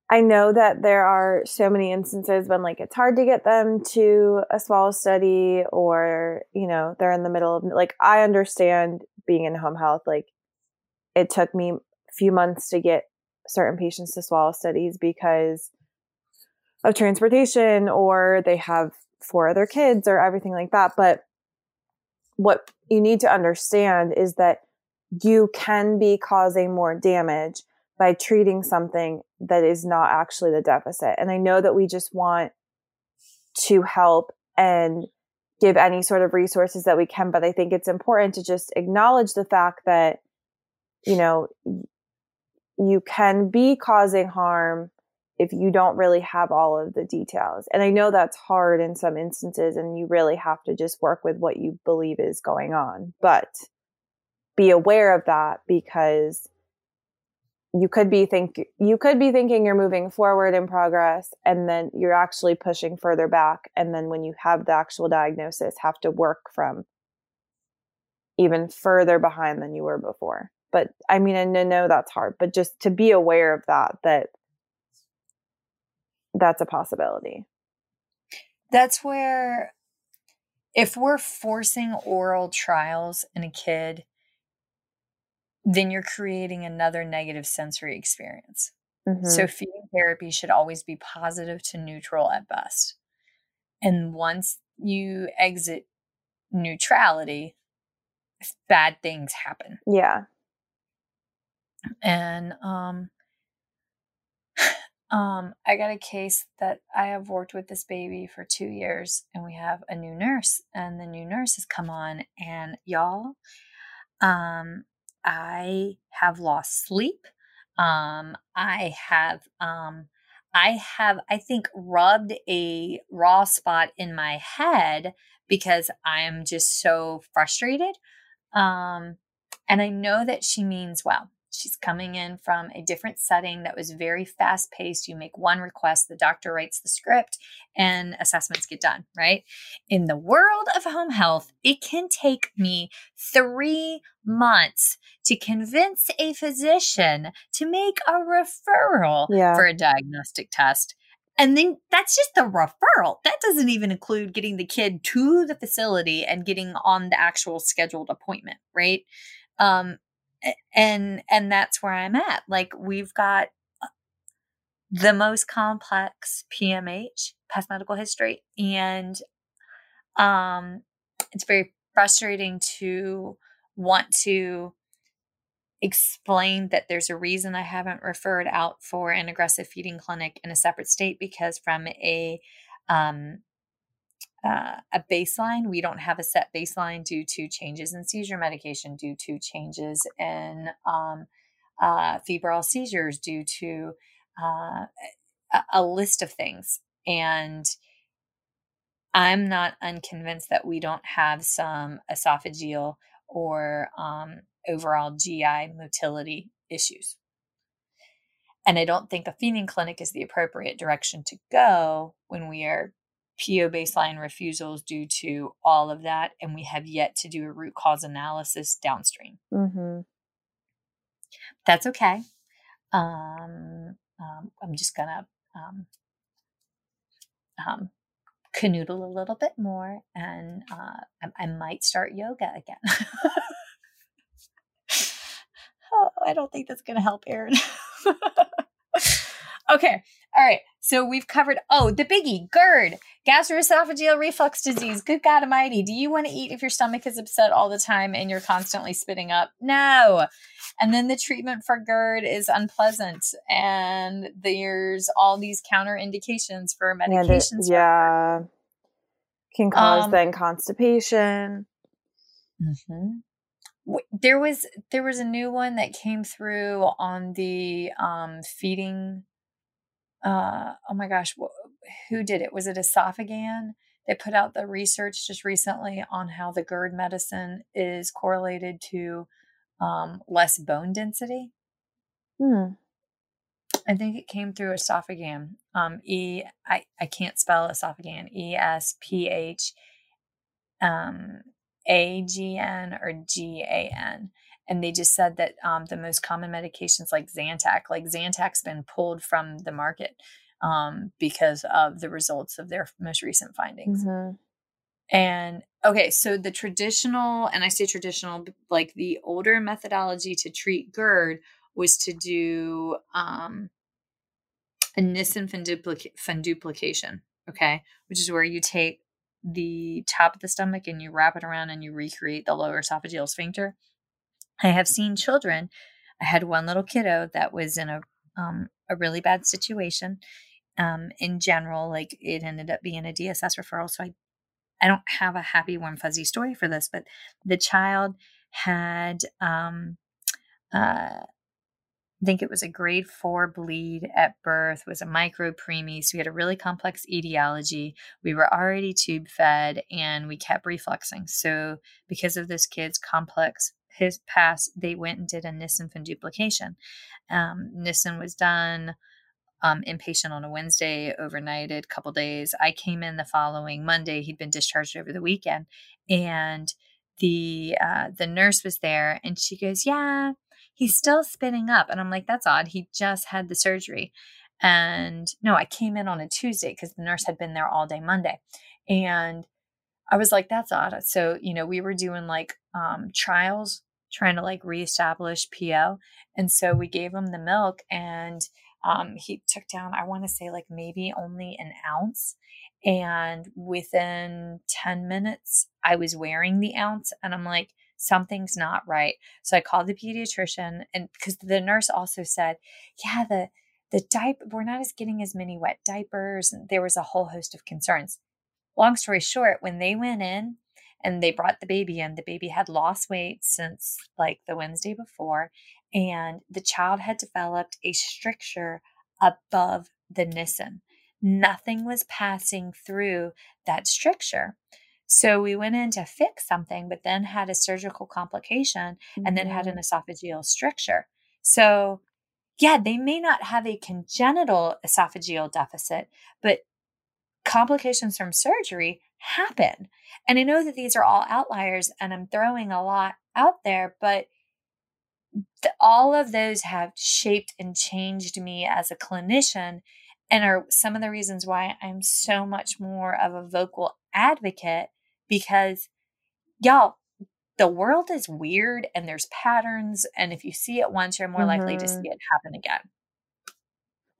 I know that there are so many instances when like it's hard to get them to a swallow study or, you know, they're in the middle of like I understand being in home health like it took me a few months to get certain patients to swallow studies because of transportation or they have four other kids or everything like that, but what you need to understand is that you can be causing more damage by treating something that is not actually the deficit. And I know that we just want to help and give any sort of resources that we can, but I think it's important to just acknowledge the fact that, you know, you can be causing harm if you don't really have all of the details. And I know that's hard in some instances, and you really have to just work with what you believe is going on. But be aware of that because you could be think you could be thinking you're moving forward in progress and then you're actually pushing further back and then when you have the actual diagnosis have to work from even further behind than you were before but i mean i know that's hard but just to be aware of that that that's a possibility That's where, if we're forcing oral trials in a kid, then you're creating another negative sensory experience. Mhm. So, feeding therapy should always be positive to neutral at best. And once you exit neutrality, bad things happen. yeah and um um i got a case that i have worked with this baby for two years and we have a new nurse and the new nurse has come on and y'all um i have lost sleep um i have um i have i think rubbed a raw spot in my head because i am just so frustrated um and I know that she means well. She's coming in from a different setting that was very fast paced. You make one request, the doctor writes the script, and assessments get done, right? In the world of home health, it can take me three months to convince a physician to make a referral Yeah. for a diagnostic test. And then that's just the referral. That doesn't even include getting the kid to the facility and getting on the actual scheduled appointment, right? Um and and that's where I'm at. Like we've got uh, the most complex PMH, past medical history, and um it's very frustrating to want to explain that there's a reason I haven't referred out for an aggressive feeding clinic in a separate state because from a um, uh, a baseline, we don't have a set baseline due to changes in seizure medication, due to changes in um, uh, febrile seizures, due to uh, a, a list of things. And I'm not unconvinced that we don't have some esophageal or um, overall GI motility issues. And I don't think a feeding clinic is the appropriate direction to go when we are PO baseline refusals due to all of that, and we have yet to do a root cause analysis downstream. hmm That's okay. Um, um, I'm just gonna um, um, canoodle a little bit more, and uh, I, I might start yoga again. (laughs) oh, I don't think that's gonna help, Erin. (laughs) okay, all right. So we've covered. Oh, the biggie, GERD, gastroesophageal reflux disease. Good God Almighty! Do you want to eat if your stomach is upset all the time and you're constantly spitting up? No. And then the treatment for GERD is unpleasant, and there's all these counter indications for yeah, medications. for yeah can cause Um, then constipation Mhm. There was there was a new one that came through on the um, feeding uh, oh my gosh, who did it? Was it Esophagan? They put out the research just recently on how the GERD medicine is correlated to um, less bone density. Hmm. I think it came through esophagan. Um, e I, I can't spell esophagan. E S P H um, A G N or G A N. And they just said that um, the most common medications like Zantac, like Zantac's been pulled from the market um, because of the results of their most recent findings. Mm-hmm. And okay, so the traditional, and I say traditional, like the older methodology to treat GERD was to do um, a Nissen fundoplication, okay, which is where you take the top of the stomach and you wrap it around and you recreate the lower esophageal sphincter. I have seen children. I had one little kiddo that was in a um, a really bad situation. Um, in general, like it ended up being a DSS referral. So I, I don't have a happy, warm, fuzzy story for this, but the child had um, uh, I think it was a grade four bleed at birth, was a micro preemie. So we had a really complex etiology. We were already tube fed and we kept refluxing. So because of this kid's complex his past, they went and did a Nissen fundoplication. Um, Nissen was done um, inpatient on a Wednesday, overnighted, a couple days. I came in the following Monday. He'd been discharged over the weekend, and the uh, the nurse was there, and she goes, "Yeah, he's still spinning up. And I'm like, that's odd. He just had the surgery. And no, I came in on a Tuesday because the nurse had been there all day Monday. And I was like, that's odd. So, you know, we were doing like um, trials, trying to like reestablish PO. And so we gave him the milk and um, he took down, I want to say like maybe only an ounce. And within 10 minutes, I was wearing the ounce. And I'm like, something's not right. So I called the pediatrician and because the nurse also said, yeah, the the diaper we're not as getting as many wet diapers and there was a whole host of concerns. Long story short, when they went in and they brought the baby in, the baby had lost weight since like the Wednesday before and the child had developed a stricture above the Nissen. Nothing was passing through that stricture. So we went in to fix something, but then had a surgical complication mm-hmm. and then had an mm-hmm. esophageal stricture. So, yeah, they may not have a congenital esophageal deficit, but complications from surgery happen. And I know that these are all outliers and I'm throwing a lot out there, but the, all of those have shaped and changed me as a clinician and are some of the reasons why I'm so much more of a vocal advocate because y'all, the world is weird and there's patterns. And if you see it once, you're more mm-hmm. likely to mm-hmm. see it happen again.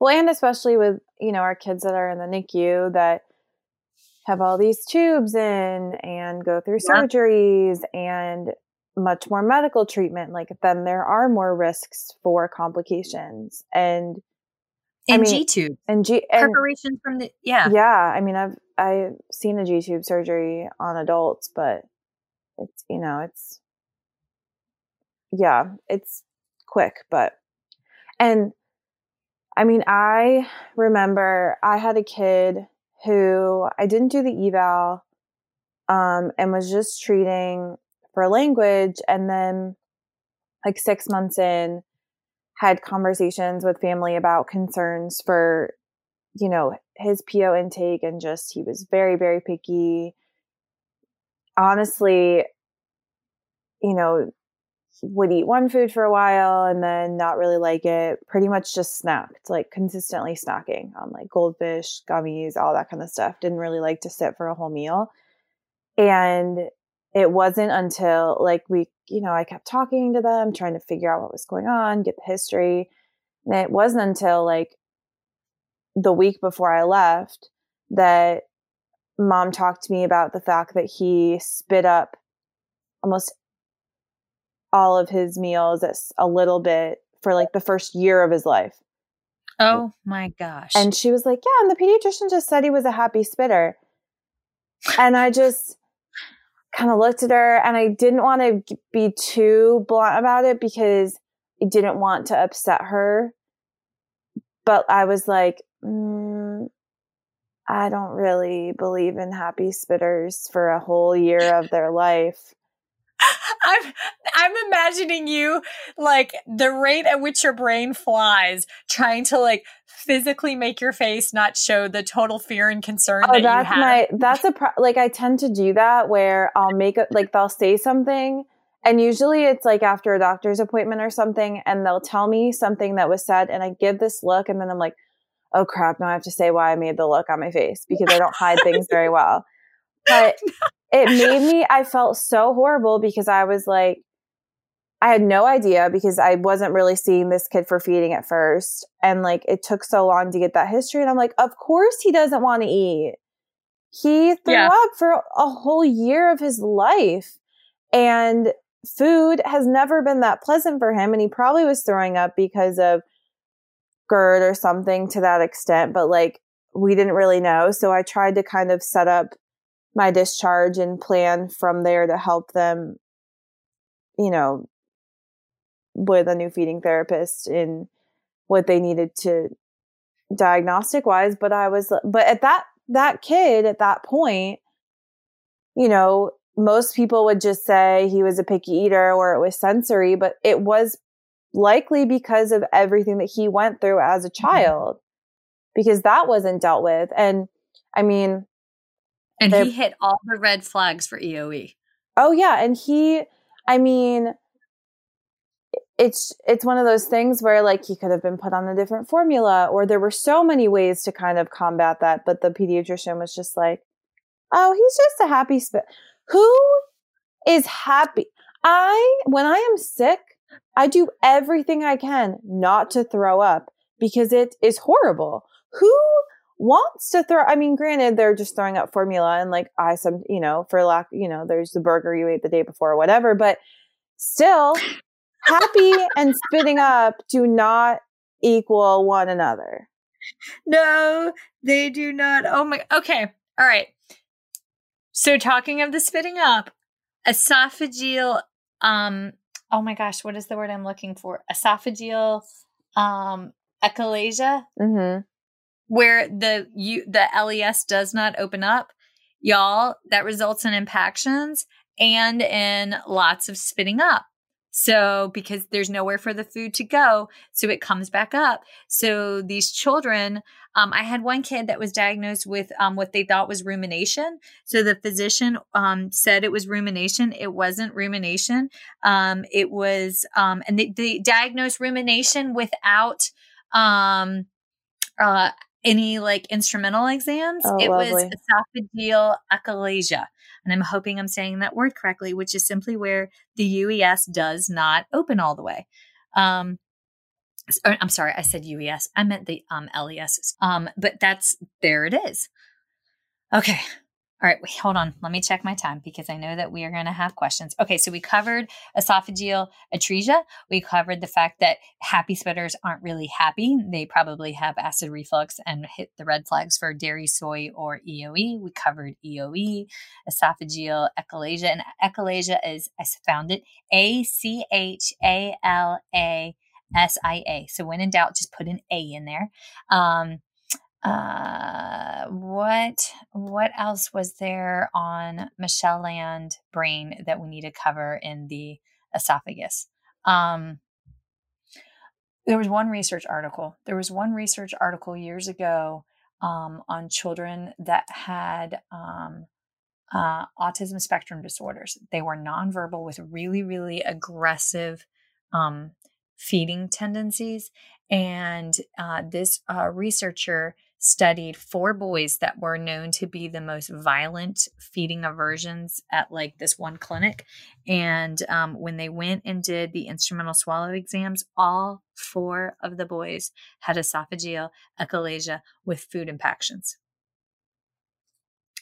Well, and especially with, you know, our kids that are in the NICU that have all these tubes in and go through yeah. surgeries and much more medical treatment, like then there are more risks for complications. And and G tube and G and, preparation from the yeah yeah. I mean, I've I've seen a G tube surgery on adults, but it's you know it's yeah it's quick, but and I mean I remember I had a kid who I didn't do the eval um, and was just treating for language, and then like six months in had conversations with family about concerns for, you know, his PO intake and just he was very, very picky. Honestly, you know, would eat one food for a while and then not really like it. Pretty much just snacked, like consistently snacking on like goldfish, gummies, all that kind of stuff. Didn't really like to sit for a whole meal. And it wasn't until like we, you know, I kept talking to them, trying to figure out what was going on, get the history. And it wasn't until like the week before I left that mom talked to me about the fact that he spit up almost all of his meals a little bit for like the first year of his life. Oh my gosh. And she was like, Yeah, and the pediatrician just said he was a happy spitter. and I just, kind of looked at her and I didn't want to be too blunt about it because I didn't want to upset her. But I was like, mm, I don't really believe in happy spitters for a whole year of their life. (laughs) I'm I'm imagining you like the rate at which your brain flies, trying to like physically make your face not show the total fear and concern. Oh, that that's my that's a pro- like I tend to do that where I'll make it like they'll say something and usually it's like after a doctor's appointment or something and they'll tell me something that was said and I give this look and then I'm like, oh crap, now I have to say why I made the look on my face because I don't hide things very well. (laughs) But it made me, I felt so horrible because I was like, I had no idea because I wasn't really seeing this kid for feeding at first. And like it took so long to get that history. And I'm like, of course he doesn't want to eat. He threw yeah. up for a whole year of his life. And food has never been that pleasant for him. And he probably was throwing up because of GERD or something to that extent. But like we didn't really know. So I tried to kind of set up my discharge and plan from there to help them, you know, with a new feeding therapist in what they needed to diagnostic wise. But I was, but at that, that kid at that point, you know, most people would just say he was a picky eater or it was sensory, but it was likely because of everything that he went through as a mm-hmm. child, because that wasn't dealt with. And I mean, and he hit all the red flags for EOE. Oh yeah, and he I mean it's it's one of those things where like he could have been put on a different formula or there were so many ways to kind of combat that but the pediatrician was just like oh he's just a happy spit who is happy? I when i am sick i do everything i can not to throw up because it is horrible. Who wants to throw i mean granted they're just throwing up formula and like i some you know for lack you know there's the burger you ate the day before or whatever but still happy and spitting up do not equal one another. No they do not. Oh my okay all right. So talking of the spitting up esophageal um oh my gosh what is the word i'm looking for? Esophageal um achalasia mm-hmm. Where the you the LES does not open up, y'all, that results in impactions and in lots of spitting up. So, because there's nowhere for the food to go, so it comes back up. So, these children, um, I had one kid that was diagnosed with um, what they thought was rumination. So, the physician um, said it was rumination. It wasn't rumination. Um, it was, um, and they, they, diagnosed rumination without um, uh, any like instrumental exams. Oh, it lovely. was esophageal achalasia. And I'm hoping I'm saying that word correctly, which is simply where the UES does not open all the way. Um, I'm sorry, I said UES. I meant the um, LES. Um, but that's there it is. Okay, all right, wait, hold on. Let me check my time because I know that we are going to have questions. Okay, so we covered esophageal atresia. We covered the fact that happy spitters aren't really happy. They probably have acid reflux and hit the red flags for dairy, soy, or EOE. We covered EOE, esophageal achalasia. And achalasia is, I found it, A C H A L A S I A. So when in doubt, just put an A in there. Um, uh what what else was there on michelle land brain that we need to cover in the esophagus? Um there was one research article. There was one research article years ago um, on children that had um, uh, autism spectrum disorders. They were nonverbal with really really aggressive um, feeding tendencies. And uh, this uh, researcher studied four boys that were known to be the most violent feeding aversions at like this one clinic. And um, when they went and did the instrumental swallow exams, all four of the boys had esophageal achalasia with food impactions.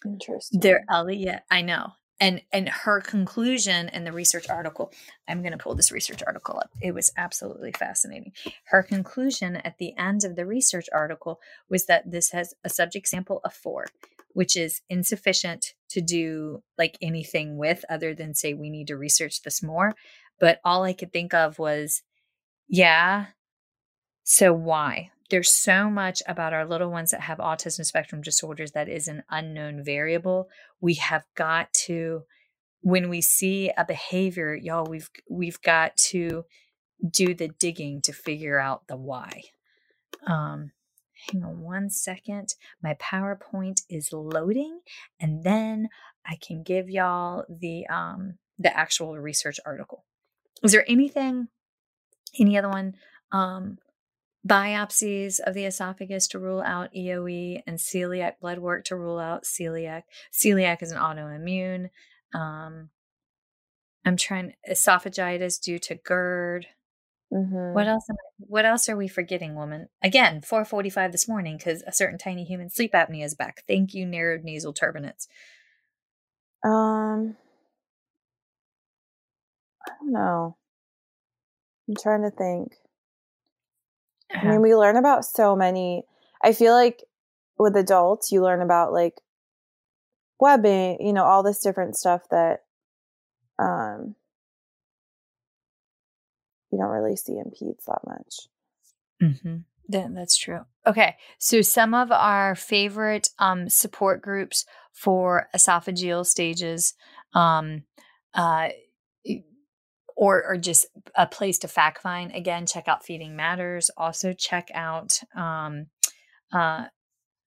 Interesting. They're Elliot, I know and and her conclusion in the research article i'm going to pull this research article up. It was absolutely fascinating. Her conclusion at the end of the research article was that this has a subject sample of four which is insufficient to do like anything with other than say we need to research this more. But all i could think of was yeah so why there's so much about our little ones that have autism spectrum disorders that is an unknown variable. We have got to, when we see a behavior, y'all, we've we've got to do the digging to figure out the why. Um, hang on one second. My PowerPoint is loading, and then I can give y'all the um the actual research article. Is there anything, any other one? Um, biopsies of the esophagus to rule out EOE and celiac blood work to rule out celiac. Celiac is an autoimmune. Um, I'm trying esophagitis due to GERD. Mm-hmm. What else? I, what else are we forgetting, woman? Again, 4:45 this morning because a certain tiny human sleep apnea is back. Thank you, narrowed nasal turbinates. Um, I don't know. I'm trying to think. I mean, uh-huh. we learn about so many. I feel like with adults, you learn about like webbing, you know, all this different stuff that um you don't really see in peds that much. Mm-hmm. Yeah, that's true. Okay, so some of our favorite um, support groups for esophageal stages, um, uh, or or just a place to fact find. Again, check out Feeding Matters. Also, check out um, uh,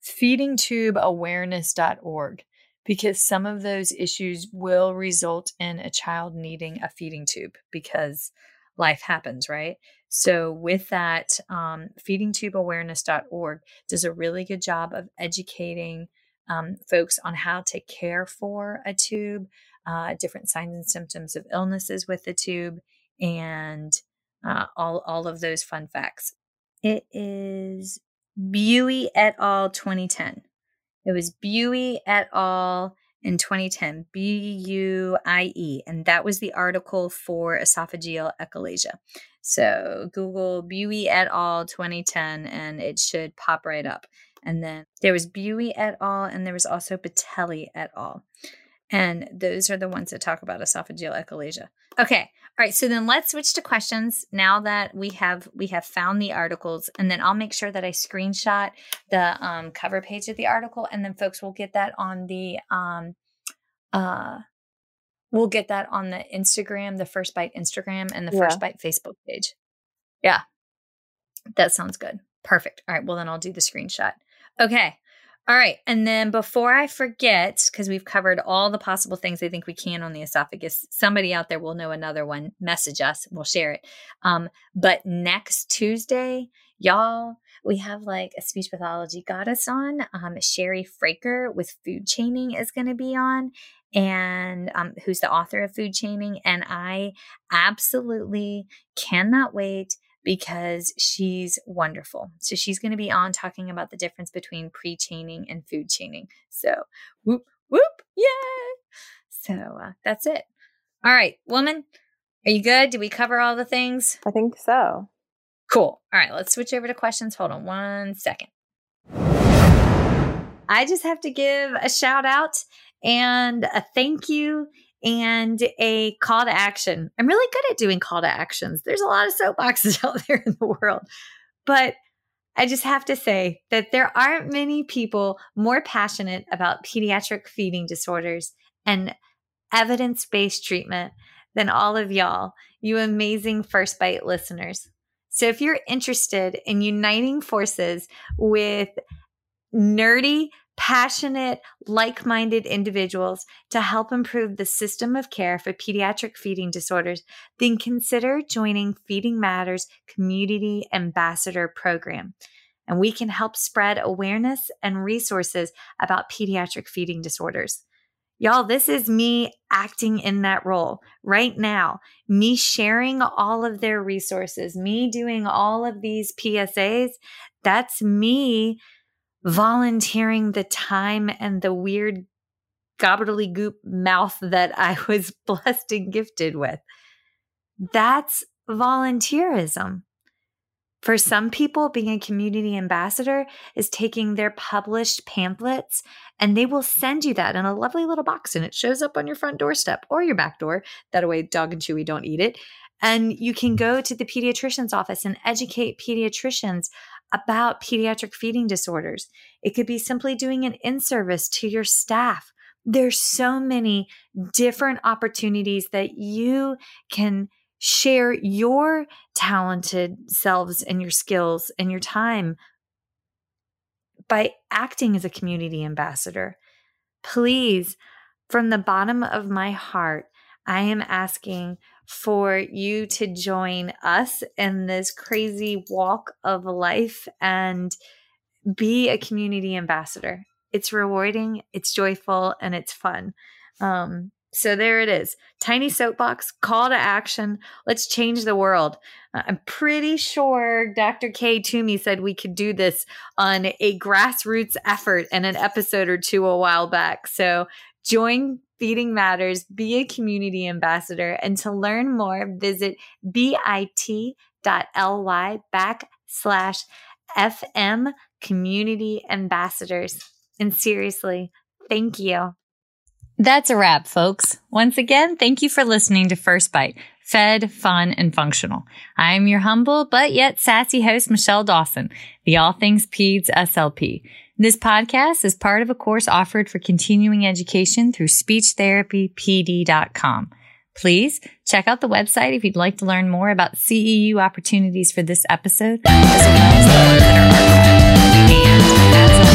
feedingtubeawareness.org because some of those issues will result in a child needing a feeding tube because life happens, right? So, with that, um, feedingtubeawareness.org does a really good job of educating um, folks on how to care for a tube, uh, different signs and symptoms of illnesses with the tube, and uh, all, all of those fun facts. It is Buie et al. 2010. It was Buie et al. in 2010, B U I E, and that was the article for esophageal achalasia. So Google Buie et al. 2010, and it should pop right up. And then there was Buie et al., and there was also Batelli et al. And those are the ones that talk about esophageal achalasia. Okay. All right. So then let's switch to questions now that we have we have found the articles, and then I'll make sure that I screenshot the um, cover page of the article, and then folks will get that on the um, uh, we'll get that on the Instagram, the First Bite Instagram, and the yeah. First Bite Facebook page. Yeah, that sounds good. Perfect. All right. Well, then I'll do the screenshot. Okay. All right. And then before I forget, because we've covered all the possible things I think we can on the esophagus, somebody out there will know another one. Message us, we'll share it. Um, but next Tuesday, y'all, we have like a speech pathology goddess on. Um, Cheri Fraker with food chaining is going to be on and um, who's the author of food chaining and i absolutely cannot wait because she's wonderful. So she's going to be on talking about the difference between pre chaining and food chaining. So whoop, whoop, yay. So uh, that's it. All right, woman, are you good? Did we cover all the things? I think so. Cool. All right, let's switch over to questions. Hold on one second. I just have to give a shout out and a thank you and a call to action. I'm really good at doing call to actions. There's a lot of soapboxes (laughs) out there in the world, but I just have to say that there aren't many people more passionate about pediatric feeding disorders and evidence based treatment than all of y'all, you amazing First Bite listeners. So if you're interested in uniting forces with nerdy passionate, like minded individuals to help improve the system of care for pediatric feeding disorders, then consider joining Feeding Matters Community Ambassador Program. And we can help spread awareness and resources about pediatric feeding disorders. Y'all, this is me acting in that role right now, me sharing all of their resources, me doing all of these PSAs. That's me volunteering the time and the weird gobbledygook mouth that I (laughs) was blessed and gifted with. That's volunteerism. For some people, being a community ambassador is taking their published pamphlets and they will send you that in a lovely little box and it shows up on your front doorstep or your back door. That way, dog and Chewy don't eat it. And you can go to the pediatrician's office and educate pediatricians about pediatric feeding disorders. It could be simply doing an in service to your staff. There's so many different opportunities that you can share your talented selves and your skills and your time by acting as a community ambassador. Please, from the bottom of my heart, I am asking for you to join us in this crazy walk of life and be a community ambassador. It's rewarding, it's joyful, and it's fun. Um, so there it is. Tiny soapbox, call to action. Let's change the world. Uh, I'm pretty sure Dr. Kay Toomey said we could do this on a grassroots effort in an episode or two a while back. So join Feeding Matters, be a community ambassador, and to learn more, visit bit.ly backslash FM community ambassadors. And seriously, thank you. That's a wrap, folks. Once again, thank you for listening to First Bite, fed, fun, and functional. I'm your humble but yet sassy host, Michelle Dawson, the All Things Peds SLP. This podcast is part of a course offered for continuing education through speechtherapypd.com. Please check out the website if you'd like to learn more about CEU opportunities for this episode, as well as the